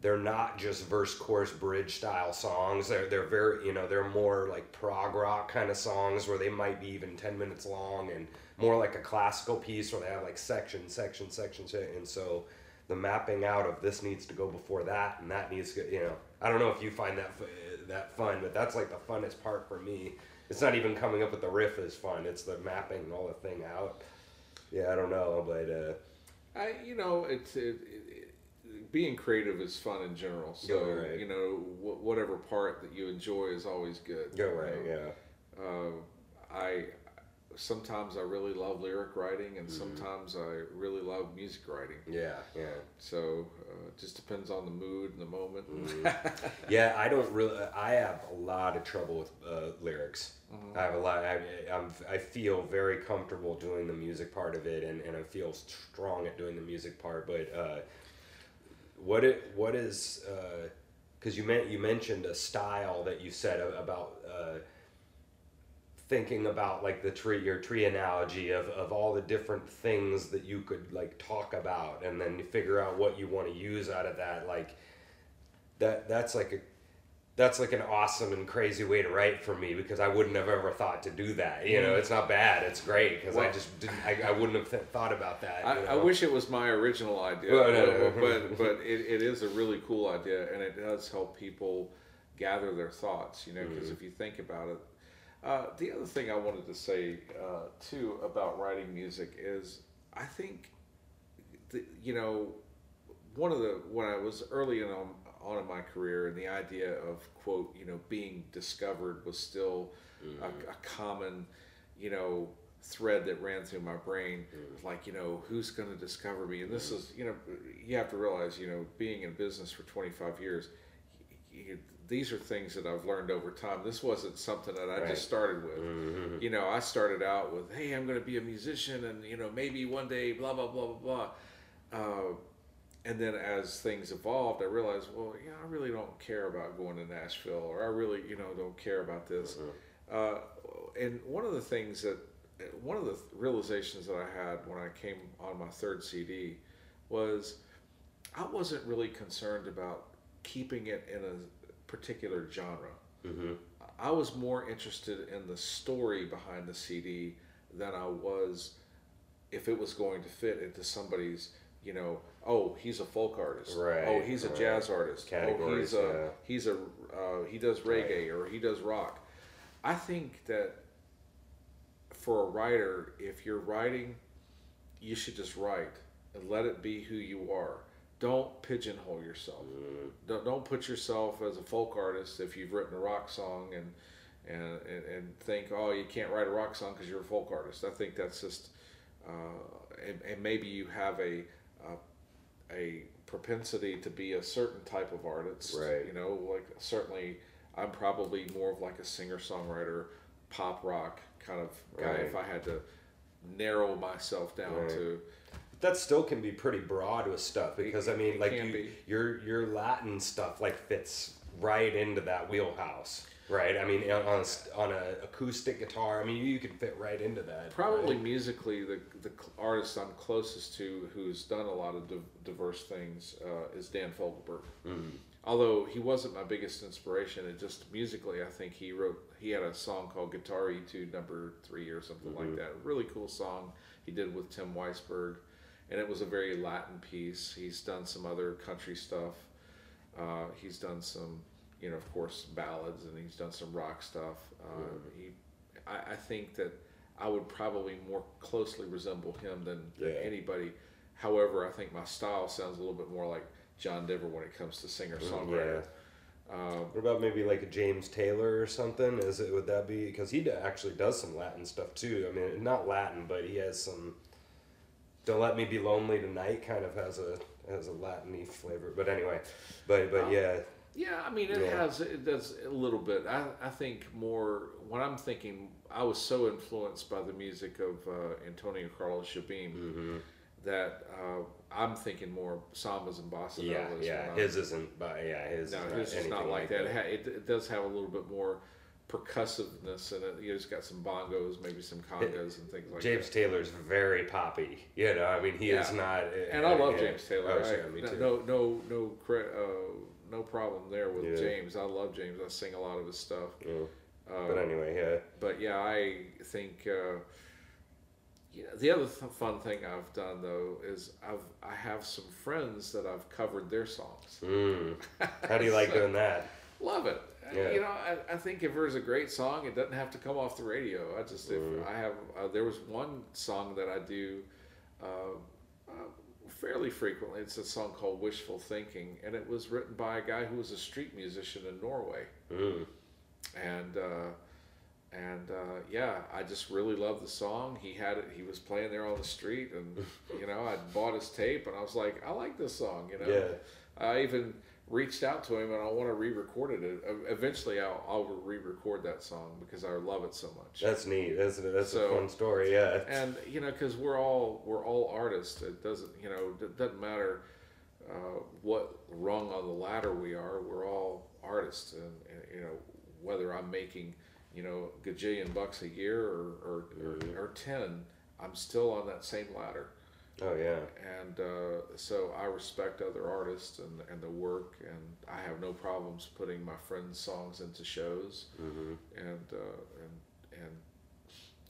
they're not just verse chorus bridge style songs. They're they're very you know they're more like prog rock kind of songs where they might be even 10 minutes long and more like a classical piece where they have like section section section se- and so the mapping out of this needs to go before that and that needs to you know i don't know if you find that that fun but that's like the funnest part for me it's not even coming up with the riff is fun it's the mapping and all the thing out yeah i don't know but uh I, you know, it's it, it, it, being creative is fun in general. So right. you know, wh- whatever part that you enjoy is always good. go right know. yeah Uh, I sometimes I really love lyric writing, and sometimes I really love music writing. yeah yeah So uh, it just depends on the mood and the moment. [laughs] Yeah, I don't really. I have a lot of trouble with uh, lyrics. I have a lot. I, I'm, I feel very comfortable doing the music part of it, and, and I feel strong at doing the music part. But uh, what it what is because you meant you mentioned a style that you said about uh, thinking about like the tree your tree analogy of, of all the different things that you could like talk about and then figure out what you want to use out of that like that that's like a that's like an awesome and crazy way to write for me because I wouldn't have ever thought to do that. You know, it's not bad. It's great because I just didn't. I, I wouldn't have th- thought about that. I, you I wish it was my original idea, Well, no. [laughs] but but it, it is a really cool idea, and it does help people gather their thoughts. You know, because Mm-hmm. if you think about it, uh, the other thing I wanted to say uh, too about writing music is I think, the, you know, one of the when I was early in on, on in my career, and the idea of quote, you know, being discovered was still a, a common, you know, thread that ran through my brain. Mm. like you know who's going to discover me? And this is you know you have to realize you know being in business for 25 years you, these are things that i've learned over time. This wasn't something that i Right. just started with. Mhm. you know i started out with hey i'm going to be a musician and you know maybe one day blah blah blah blah blah. Uh, and then as things evolved i realized well yeah i really don't care about going to nashville or i really you know don't care about this. Uh, and one of the things that one of the realizations that I had when I came on my third CD was I wasn't really concerned about keeping it in a particular genre. Mhm. I was more interested in the story behind the CD than I was if it was going to fit into somebody's, you know, oh, he's a folk artist. Right, Oh, he's a right. jazz artist. oh, Categories, he's a yeah. he's a uh, he does reggae or he does rock. I think that for a writer, if you're writing, you should just write and let it be who you are. Don't pigeonhole yourself. Mm-hmm. Don't, don't put yourself as a folk artist if you've written a rock song and and, and, and think, oh, you can't write a rock song because you're a folk artist. I think that's just, uh, and, and maybe you have a, a a propensity to be a certain type of artist. Right. You know, like certainly I'm probably more of like a singer songwriter, pop rock kind of guy. Right. If I had to narrow myself down Right. to that still can be pretty broad with stuff because I mean, like you, be. your your Latin stuff like fits right into that wheelhouse, right? I mean, on on a, on a acoustic guitar, I mean, you can fit right into that. Probably right? musically, the the artist I'm closest to who's done a lot of div- diverse things uh, is Dan Fogelberg. Mm. Although he wasn't my biggest inspiration, it just musically, I think he wrote. He had a song called Guitar Etude Number Three or something like that. Really cool song he did with Tim Weisberg, and it was a very Latin piece. He's done some other country stuff. Uh, he's done some, you know, of course, ballads, and he's done some rock stuff. Uh, He, I, I think that I would probably more closely resemble him than, Yeah. anybody. However, I think my style sounds a little bit more like John Denver when it comes to singer songwriter. Um, What about maybe like a James Taylor or something? Is it would that be because he actually does some Latin stuff too? I mean, not Latin, but he has some. Don't let me be lonely tonight. Kind of has a has a Latin-y flavor, but anyway, but but Um, yeah, Yeah, I mean, it Yeah. has it does a little bit. I, I think more when I'm thinking, I was so influenced by the music of uh, Antonio Carlos Jobim hmm that uh, I'm thinking more sambas and bossa yeah, yeah. I'm- His isn't, but yeah, his. no, is his is not like that. It, ha- it, it does have a little bit more percussiveness in it. You know, it's got some bongos, maybe some congas and things like James that. Taylor's very poppy. You know, I mean, he is not. And I love yeah. James Taylor. Oh, me too. No, no, no, uh, no problem there with Yeah. James. I love James. I sing a lot of his stuff. Yeah. Uh, But anyway, yeah. but yeah, I think uh, you know, the other th- fun thing I've done though is I've I have some friends that I've covered their songs. Mm. [laughs] How do you like So- doing that? Love it. Yeah. You know, I, I think if there's a great song, it doesn't have to come off the radio. I just if Mm. I have uh, there was one song that I do uh, uh, fairly frequently. It's a song called "Wishful Thinking," and it was written by a guy who was a street musician in Norway Mm. and uh, and uh, yeah, I just really loved the song. He had it. He was playing there on the street, and [laughs] you know, I bought his tape, and I was like, I like this song. You know, Yeah. I even reached out to him, and I want to re-record it. Eventually, I'll, I'll re-record that song because I love it so much. That's neat. That's that's So- a fun story. Yeah. and you know, because we're all we're all artists. It doesn't you know it doesn't matter uh, what rung on the ladder we are. We're all artists, and, and you know whether I'm making you know gajillion bucks a year or or, Mhm. or, or ten, I'm still on that same ladder. Oh yeah. And uh, so I respect other artists and, and the work, and I have no problems putting my friends' songs into shows, hmm and uh, and and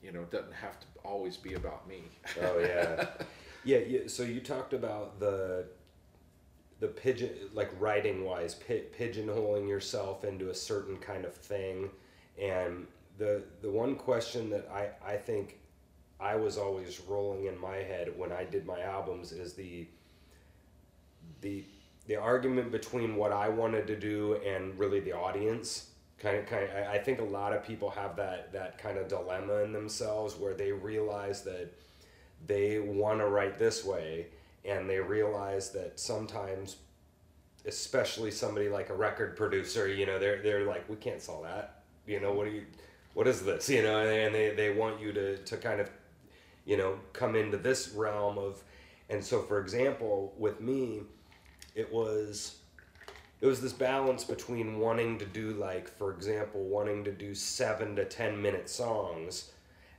you know it doesn't have to always be about me. Oh yeah. [laughs] yeah. Yeah. So you talked about the the pigeon, like writing wise, pi- pigeonholing yourself into a certain kind of thing, and the the one question that I I think I was always rolling in my head when I did my albums is the the the argument between what I wanted to do and really the audience. Kind of kind of I think a lot of people have that that kind of dilemma in themselves where they realize that they want to write this way and they realize that sometimes especially somebody like a record producer you know they're they're like we can't sell that. You know what do you what is this? You know and they they want you to to kind of you know come into this realm of and so for example with me it was it was this balance between wanting to do like for example wanting to do seven to ten minute songs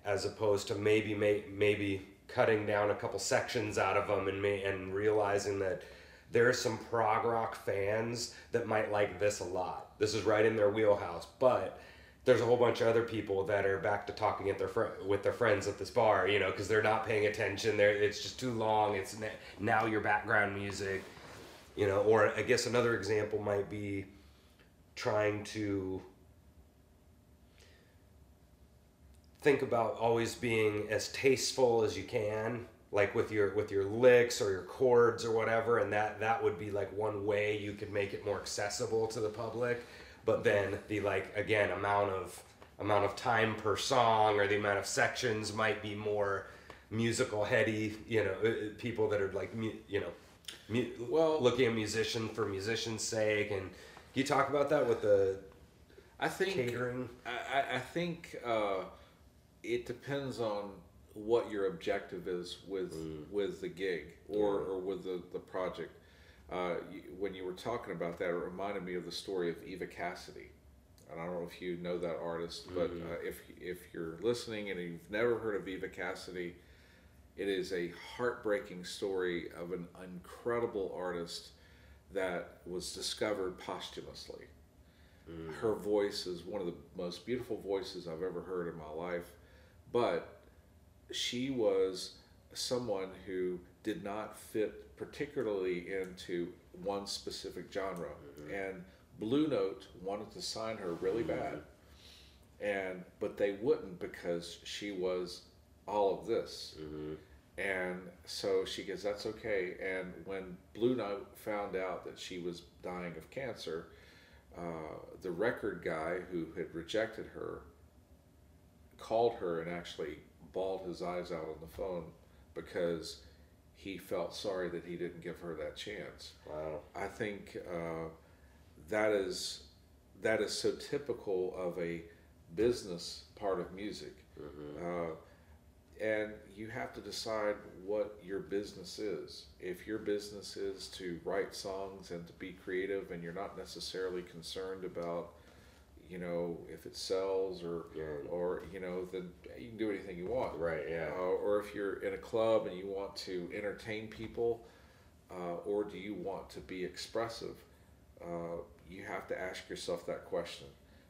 as opposed to maybe may, maybe cutting down a couple sections out of them and may, and realizing that there are some prog rock fans that might like this a lot. This is right in their wheelhouse but there's a whole bunch of other people that are back to talking at their fr- with their friends at this bar you know because they're not paying attention they're, it's just too long it's now your background music you know or i guess another example might be trying to think about always being as tasteful as you can like with your with your licks or your chords or whatever and that that would be like one way you could make it more accessible to the public but then the like again amount of amount of time per song or the amount of sections might be more musical heady you know uh, uh, people that are like you know mu- well looking at musician for musician's sake. And you talk about that with the i think catering? I, I think uh, it depends on what your objective is with mm. with the gig or, or with the, the project uh, when you were talking about that, it reminded me of the story of Eva Cassidy. And I don't know if you know that artist, but mm-hmm. uh, if if you're listening and you've never heard of Eva Cassidy, it is a heartbreaking story of an incredible artist that was discovered posthumously. Mm. Her voice is one of the most beautiful voices I've ever heard in my life, but she was someone who did not fit particularly into one specific genre. Mm-hmm. And Blue Note wanted to sign her really mm-hmm. bad, and but they wouldn't because she was all of this. Mm-hmm. And so she goes, "That's okay." And when Blue Note found out that she was dying of cancer, uh, the record guy who had rejected her called her and actually bawled his eyes out on the phone because he felt sorry that he didn't give her that chance. Wow. I think uh, that is that is so typical of a business part of music. Mm-hmm. Uh, and you have to decide what your business is. If your business is to write songs and to be creative, and you're not necessarily concerned about you know, if it sells or yeah. or you know, then you can do anything you want. Right. Yeah. Uh, or if you're in a club and you want to entertain people, uh, or do you want to be expressive? Uh, you have to ask yourself that question.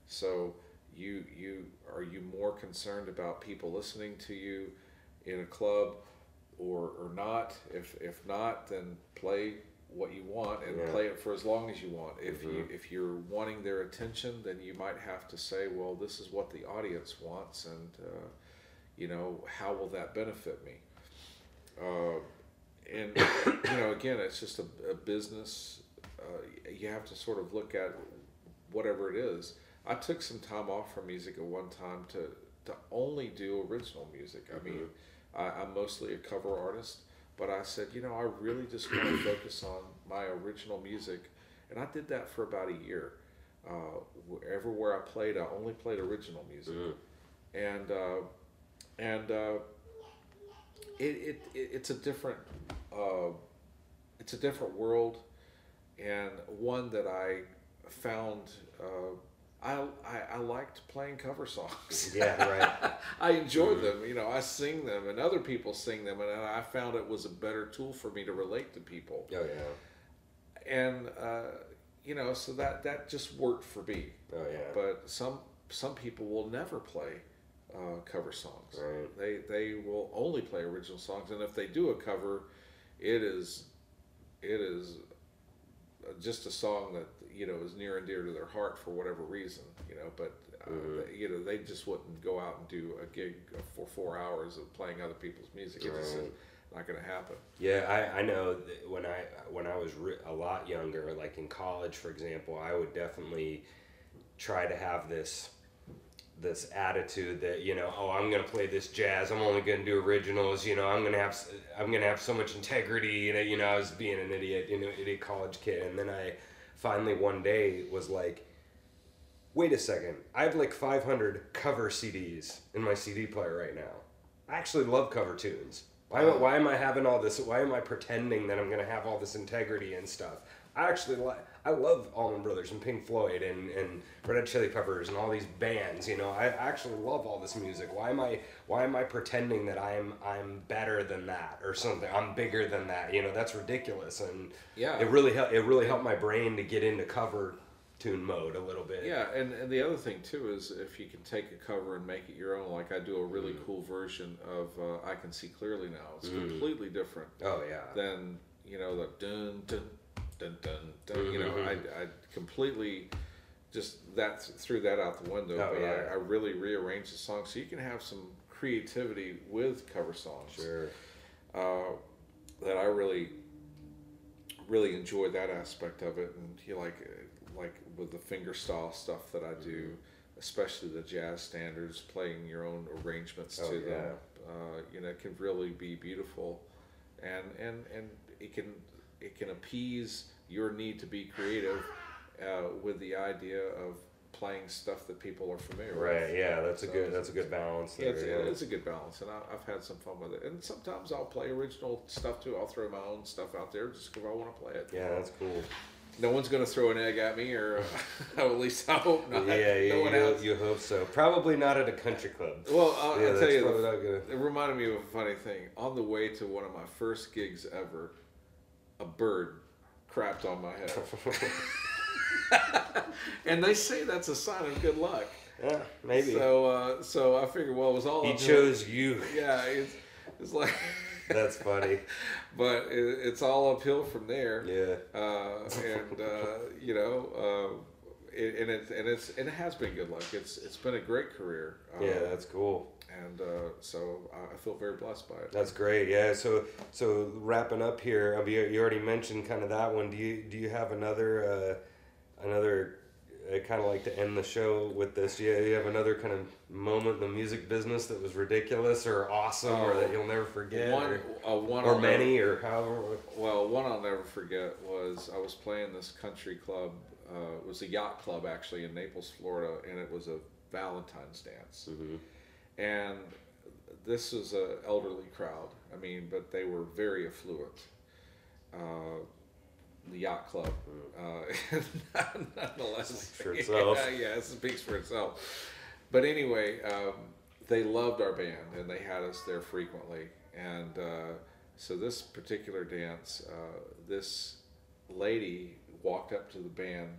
So you you are you more concerned about people listening to you in a club or or not? If if not, then play what you want and yeah. play it for as long as you want. If mm-hmm. you if you're wanting their attention, then you might have to say, well, this is what the audience wants, and uh, you know, how will that benefit me? Uh, and you know, again, it's just a, a business. Uh, you have to sort of look at whatever it is. I took some time off from music at one time to to only do original music. I mean, mm-hmm. I, I'm mostly a cover artist but I said, you know, I really just want [clears throat] to focus on my original music. And I did that for about a year. Uh, everywhere I played, I only played original music. Mm. And, uh, and uh, it, it, it, it's a different, uh, it's a different world and one that I found uh, I, I, I, liked playing cover songs. [laughs] Yeah, right. [laughs] I enjoy mm-hmm. them. You know, I sing them and other people sing them, and I found it was a better tool for me to relate to people. Oh yeah. And uh, you know, so that that just worked for me. Oh yeah. But some some people will never play uh, cover songs. Right. They they will only play original songs, and if they do a cover, it is it is just a song that you know is near and dear to their heart for whatever reason, you know. But uh, mm-hmm. they, you know they just wouldn't go out and do a gig for four hours of playing other people's music. It just not going to happen. Yeah, I, I know when I when I was re- a lot younger, like in college, for example, I would definitely try to have this this attitude that you know oh i'm gonna play this jazz i'm only gonna do originals you know i'm gonna have i'm gonna have so much integrity you know, you know i was being an idiot you know idiot college kid and then i finally one day was like wait a second i have like 500 cover cds in my cd player right now. I actually love cover tunes. Why, why am i having all this why am i pretending that i'm gonna have all this integrity and stuff i actually like I love Allman Brothers and Pink Floyd and, and Red Hot Chili Peppers and all these bands. You know, I actually love all this music. Why am I why am I pretending that I'm I'm better than that or something? I'm bigger than that. You know, that's ridiculous. And Yeah. it really helped. It really helped my brain to get into cover tune mode a little bit. Yeah, and, and the other thing too is if you can take a cover and make it your own, like I do a really Mm. cool version of uh, "I Can See Clearly Now." It's completely different Oh yeah. than you know the dun dun dun dun dun. You know, Mhm. I, I completely just that threw that out the window. Oh, but yeah. I, I really rearranged the song so you can have some creativity with cover songs. Sure. uh, that I really, really enjoy that aspect of it, and he like, like with the fingerstyle stuff that I do, especially the jazz standards, playing your own arrangements Oh, to yeah. them, uh, you know, it can really be beautiful, and and and it can it can appease your need to be creative, uh, with the idea of playing stuff that people are familiar with. Right. Yeah. That's a good. That's a good balance. Yeah, There, it's, yeah. it's a good balance, and I, I've had some fun with it. And sometimes I'll play original stuff too. I'll throw my own stuff out there just because I want to play it. yeah. That's cool. No one's going to throw an egg at me, or uh, [laughs] at least I hope not. yeah. no You, one you, you hope so. Probably not at a country club. Well, I'll, yeah. I'll tell you, probably the, not gonna. it reminded me of a funny thing. On the way to one of my first gigs ever, a bird crapped on my head, [laughs] and they say that's a sign of good luck. Yeah. Maybe. So, uh, so I figured, well, it was all he chose you. Yeah, it's, it's like. [laughs] That's funny. [laughs] but it, it's all uphill from there. Yeah. Uh, and uh, you know, uh, it, and it and it's and it has been good luck. It's it's been a great career. Yeah, that's cool. And uh, so I feel very blessed by it. That's great. Yeah. So so wrapping up here, I mean, you you already mentioned kind of that one. Do you do you have another uh, another? I kind of like to end the show with this. Yeah, you, have another kind of moment in the music business that was ridiculous or awesome or that you'll never forget, one, or, uh, one or many, or however. Well, one I'll never forget was I was playing this country club. Uh, it was a yacht club actually in Naples, Florida, and it was a Valentine's dance. Mhm. And this was a elderly crowd. I mean, but they were very affluent. Uh, the yacht club, uh, [laughs] nonetheless, Speaks for [laughs] itself. Yeah, yeah, it speaks for itself. But anyway, um, they loved our band and they had us there frequently. And uh, so this particular dance, uh, this lady walked up to the band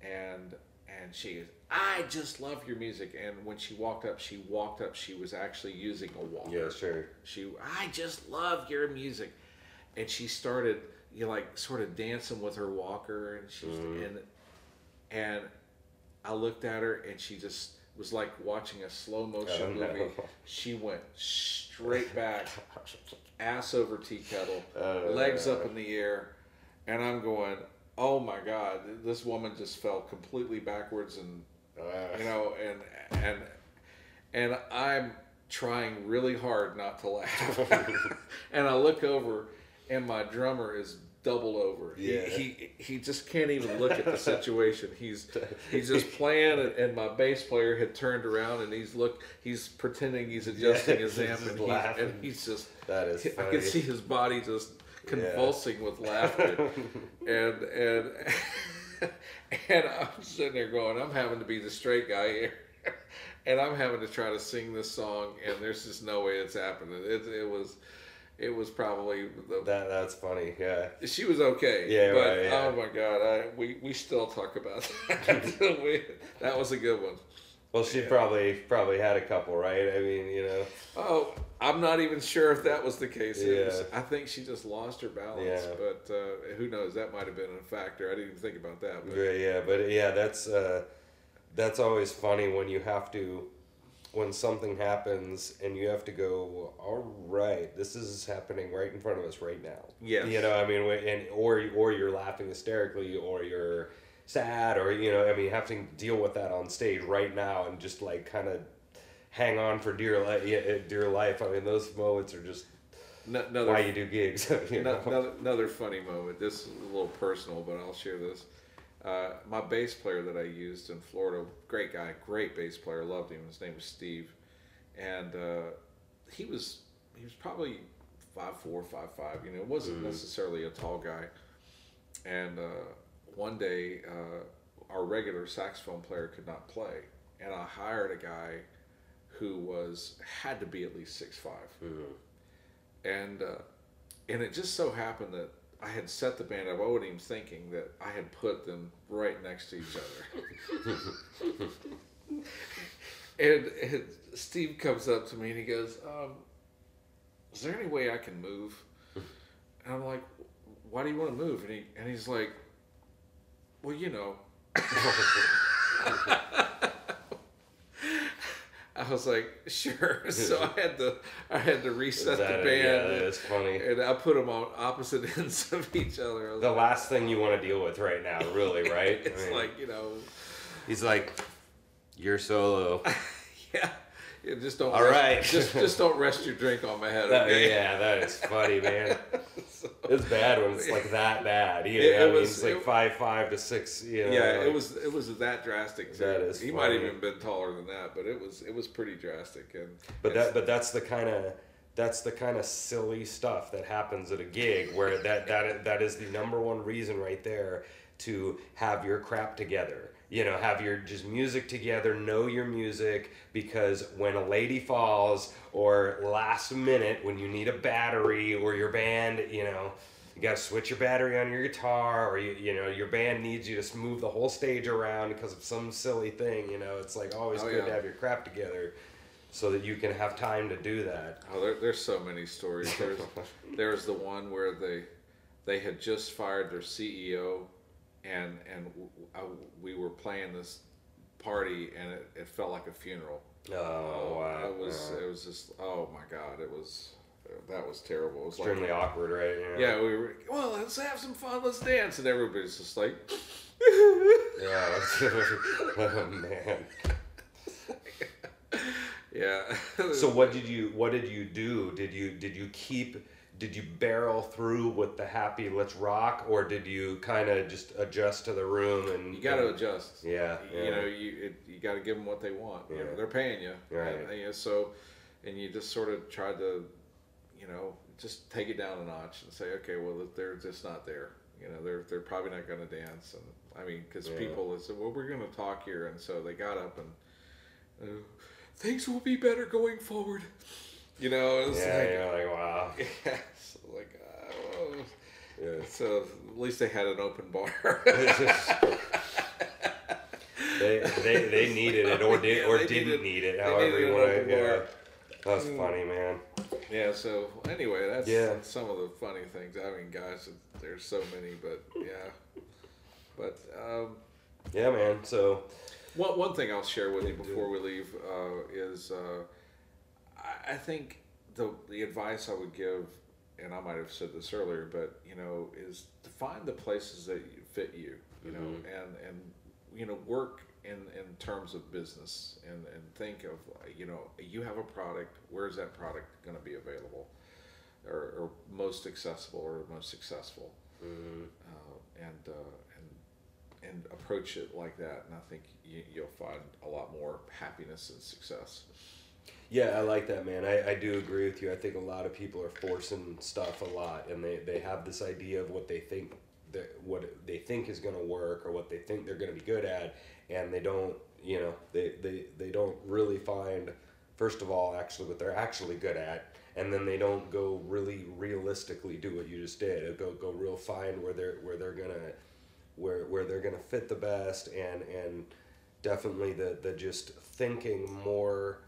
and and she I just love your music. And when she walked up, she walked up. She was actually using a walker. Yeah, sure. She, I just love your music, and she started, you know, like sort of dancing with her walker, and she's Mm. and and I looked at her, and she just was like watching a slow motion Oh, no. movie. She went straight back, [laughs] ass over tea kettle, Oh, legs no. up in the air, and I'm going, oh my god, this woman just fell completely backwards and you know, and and and I'm trying really hard not to laugh. [laughs] and I look over, and my drummer is doubled over. He- Yeah. He, he just can't even look at the situation. He's he's just [laughs] playing, and, and my bass player had turned around, and he's look he's pretending he's adjusting his amp, and, he's, and he's just that is I can see his body just convulsing with laughter, [laughs] and and [laughs] and I'm sitting there going, I'm having to be the straight guy here, [laughs] and I'm having to try to sing this song, and there's just no way it's happening. It it was, it was probably the. That that's funny. Yeah. she was okay, Yeah, but right, yeah. oh my god, I, we we still talk about that. we, that was a good one. Well, she Yeah. probably probably had a couple, right? I mean, you know. Oh, I'm not even sure if that was the case. It was- Yeah. I think she just lost her balance, Yeah. but uh, who knows? That might have been a factor. I didn't even think about that. But Yeah, yeah, but yeah, that's uh, that's always funny when you have to when something happens and you have to go. All right, this is happening right in front of us right now. Yeah, You know, I mean, and or or you're laughing hysterically, or you're sad or you know I mean having to deal with that on stage right now and just like kind of hang on for dear life dear life I mean those moments are just No- Another, why you do gigs [laughs] you know? another, another funny moment. This is a little personal, but I'll share this. Uh, my bass player that I used in Florida, great guy, great bass player, loved him. His name was Steve, and uh, he was he was probably five four, five five. You know, wasn't necessarily a tall guy. And uh, one day, uh, our regular saxophone player could not play, and I hired a guy who was had to be at least six five and uh, and it just so happened that I had set the band up. I wasn't even thinking that I had put them right next to each other. [laughs] and, and Steve comes up to me and he goes, um, "Is there any way I can move?" [laughs] And I'm like, "Why do you want to move?" And he and he's like, "Well, you know." [laughs] I was like, sure. [laughs] So I had to, I had to reset That- the band, yeah, that is funny. and I put them on opposite [laughs] ends of each other. The like, last thing you want to deal with right now really right I it's mean, like you know, he's like you're solo yeah, yeah, just don't. All rest, right. just just don't rest your drink on my head. That- okay? yeah, that is funny, man. So- [laughs] It's bad when it's like that bad. You It- know, it I mean, was- it's like it- five five to six. You know, yeah, like- it was it was that drastic. Too. That is he might have even been taller than that, but it was it was pretty drastic. And But that, but that's the kind of that's the kind of silly stuff that happens at a gig where that that that is the number one reason right there to have your crap together. You know, have your just music together, know your music because when a lady falls or last minute when you need a battery or your band, you know, you got to switch your battery on your guitar or you you know your band needs you to move the whole stage around because of some silly thing you know? It's like always Oh, good to have your crap together so that you can have time to do that. Oh, there, there's so many stories. There's [laughs] there was the one where they they had just fired their CEO, and and I, we were playing this party, and it, it felt like a funeral. oh wow It was Uh, it was just oh my god, it was that was terrible. It was like extremely awkward right know? yeah, we were well, let's have some fun, let's dance, and everybody's just like. yeah [laughs] oh man [laughs] Yeah. so what did you what did you do did you did you keep did you barrel through with the happy let's rock or did you kind of just adjust to the room and You got to adjust. Yeah, You yeah. know, you it, you got to give them what they want. You know, they're paying you. Right. And, you know, so, and you just sort of try to, you know, just take it down a notch and say, okay, well, they're just not there. You know, they're they're probably not going to dance. And I mean, because Yeah. people said, well, we're going to talk here, and so they got up and uh, things will be better going forward. You know, it's yeah like, you're like wow [laughs] yeah, so like, uh, well, yeah. so at least they had an open bar. [laughs] they, they they needed it or did Yeah, or didn't needed- need it however you want to yeah that's Mm. funny man Yeah. So anyway, that's Yeah. some of the funny things. I mean, guys, there's so many, but yeah. But um, yeah man so one one thing I'll share with you before we leave uh, is uh, I, think the the advice I would give, and I might have said this earlier, but you know, is to find the places that fit you. You know, Mhm. and and you know, work in in terms of business, and and think of you know, you have a product. Where's that product going to be available, or, or most accessible, or most successful? mm, uh, and uh, and and approach it like that, and I think you, you'll find a lot more happiness and success. Yeah I like that man. I, I do agree with you. I think a lot of people are forcing stuff a lot and they, they have this idea of what they think that what they think is going to work or what they think they're going to be good at and they don't you know they, they they don't really find first of all actually what they're actually good at and then they don't go really realistically do what you just did. Go go real find where they're where they're gonna where where they're gonna fit the best and and definitely the the just thinking more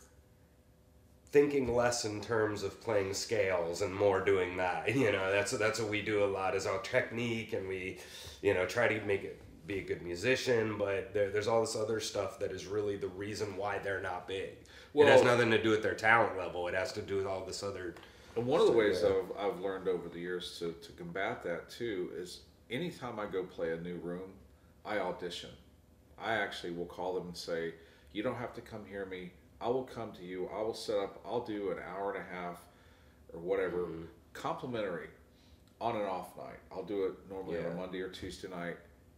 thinking less in terms of playing scales and more doing that [laughs] you know that's that's what we do a lot is our technique and we you know try to make it be a good musician but there, there's all this other stuff that is really the reason why they're not big it has nothing to do with their talent level it has to do with all this other And one of the ways. I've, I've learned over the years to, to combat that too is anytime I go play a new room, I audition. I actually will call them and say, "You don't have to come hear me. I will come to you. I will set up. I'll do an hour and a half or whatever, Mm-hmm. complimentary, on and off night. I'll do it normally on a Monday or Tuesday night.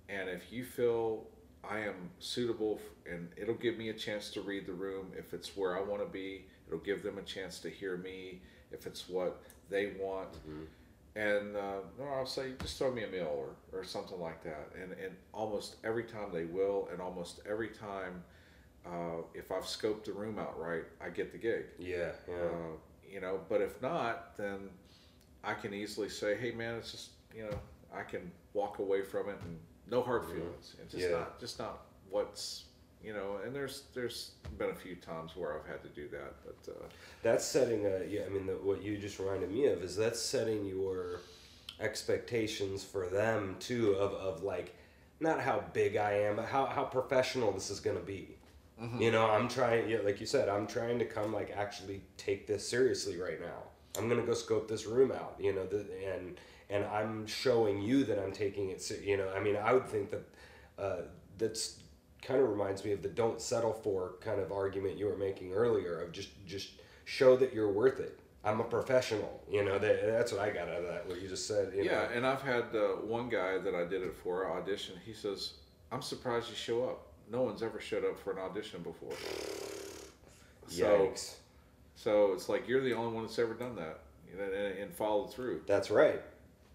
And if you feel I am suitable, and it'll give me a chance to read the room. If it's where I want to be, it'll give them a chance to hear me. If it's what they want, and uh, no, I'll say just throw me a meal or, or something like that. And and almost every time they will, and almost every time, uh, if I've scoped the room out right, I get the gig. Yeah, yeah. Uh, you know, but if not, then I can easily say, hey man, it's just you know I can walk away from it and no hard feelings. It's just Yeah. not just not what's you know. And there's there's been a few times where I've had to do that, but uh, That's setting a yeah. I mean, the, what you just reminded me of is that's setting your expectations for them too of of like not how big I am, but how how professional this is gonna be. You know, I'm trying. Yeah, like you said, I'm trying to come like actually take this seriously right now. I'm gonna go scope this room out. You know, the, and and I'm showing you that I'm taking it. You know, I mean, I would think that uh, that's kind of reminds me of the don't settle for kind of argument you were making earlier of just just show that you're worth it. I'm a professional. You know, that, that's what I got out of that. What you just said. You yeah. know? And I've had uh, one guy that I did it for audition. He says, "I'm surprised you show up. No one's ever showed up for an audition before." [sighs] So Yikes. so it's like you're the only one that's ever done that, you know, and, and followed through. That's right.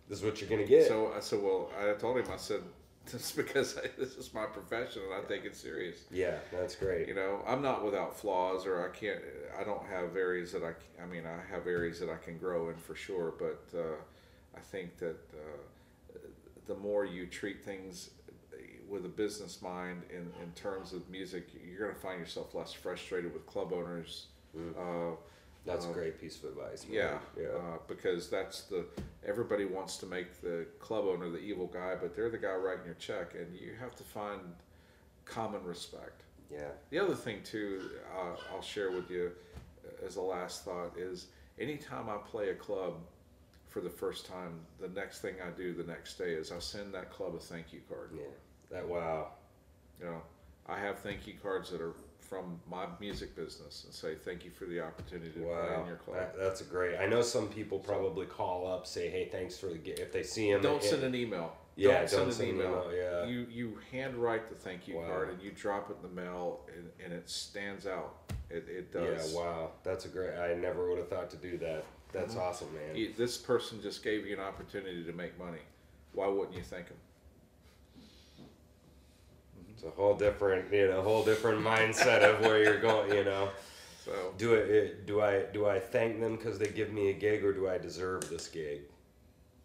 This is what you're gonna get. So I said, well, I told him, I said, [laughs] it's because I, this is my profession and I take it serious. yeah, that's great. You know, I'm not without flaws, or I can't. I don't have areas that I. I mean, I have areas that I can grow in for sure. But uh, I think that uh, the more you treat things with a business mind in, in terms of music, you're going to find yourself less frustrated with club owners. Uh, That's a uh, great piece of advice. yeah, yeah. Uh, because that's the everybody wants to make the club owner the evil guy, but they're the guy writing your check, and you have to find common respect. yeah. The other thing too, uh, I'll share with you as a last thought is anytime I play a club for the first time, the next thing I do the next day is I send that club a thank you card. Yeah. That wow. You know, I have thank you cards that are from my music business and say thank you for the opportunity to play in your club. that, that's a great. I know some people probably call up, say, "Hey, thanks for the gift." If they see him, Don't send an email. Yeah, don't send don't an send an email. email, yeah. You you handwrite the thank you Wow. card and you drop it in the mail and, and it stands out. It, it does. Yeah, wow, that's a great. I never would have thought to do that. That's Mm-hmm. awesome, man. This person just gave you an opportunity to make money. Why wouldn't you thank them? It's a whole different, you know, whole different mindset of where you're going. You know, So do it? Do I do I thank them because they give me a gig, or do I deserve this gig?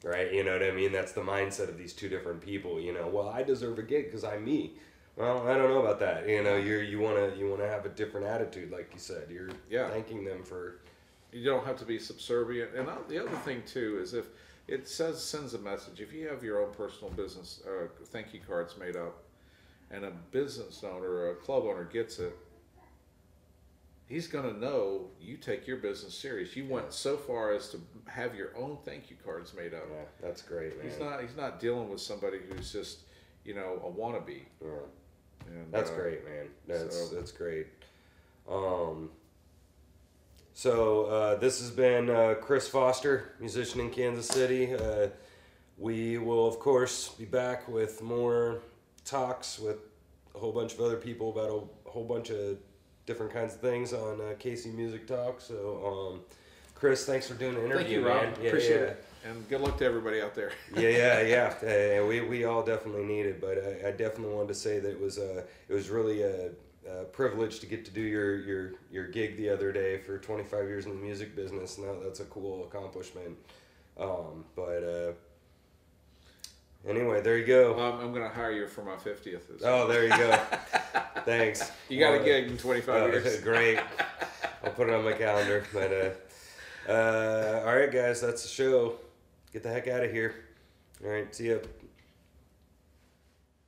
Right? You know what I mean? That's the mindset of these two different people. You know, well, I deserve a gig because I'm me. Well, I don't know about that. You know, you're you wanna you wanna have a different attitude, like you said. You're Yeah. thanking them for you don't have to be subservient. And uh, the other thing too is if it says sends a message. If you have your own personal business uh, thank you cards made up, and a business owner or a club owner gets it, he's gonna know you take your business serious. You went so far as to have your own thank you cards made up. yeah, that's great, man. He's not. He's not dealing with somebody who's just, you know, a wannabe. Yeah. And, That's uh, great, man. That's so- that's great. Um, so uh, this has been uh, Chris Foster, musician in Kansas City. Uh, we will, of course, be back with more talks with a whole bunch of other people about a whole bunch of different kinds of things on uh, Casey Music Talk. So, um, Chris, thanks for doing the interview, Thank you, Rob. man. Yeah, Appreciate yeah. it. And good luck to everybody out there. [laughs] yeah, yeah, yeah. Uh, we, we all definitely need it, but I, I definitely wanted to say that it was uh, it was really a, a privilege to get to do your, your your gig the other day for 25 years in the music business. Now that's a cool accomplishment. Um, but uh, anyway, there you go. Um, I'm going to hire you for my 50th. Oh, there you go. [laughs] Thanks. [laughs] You got a gig in 25 uh, [laughs] years. great. I'll put it on my calendar. But uh, uh, all right, guys, that's the show. Get the heck out of here. All right, see ya.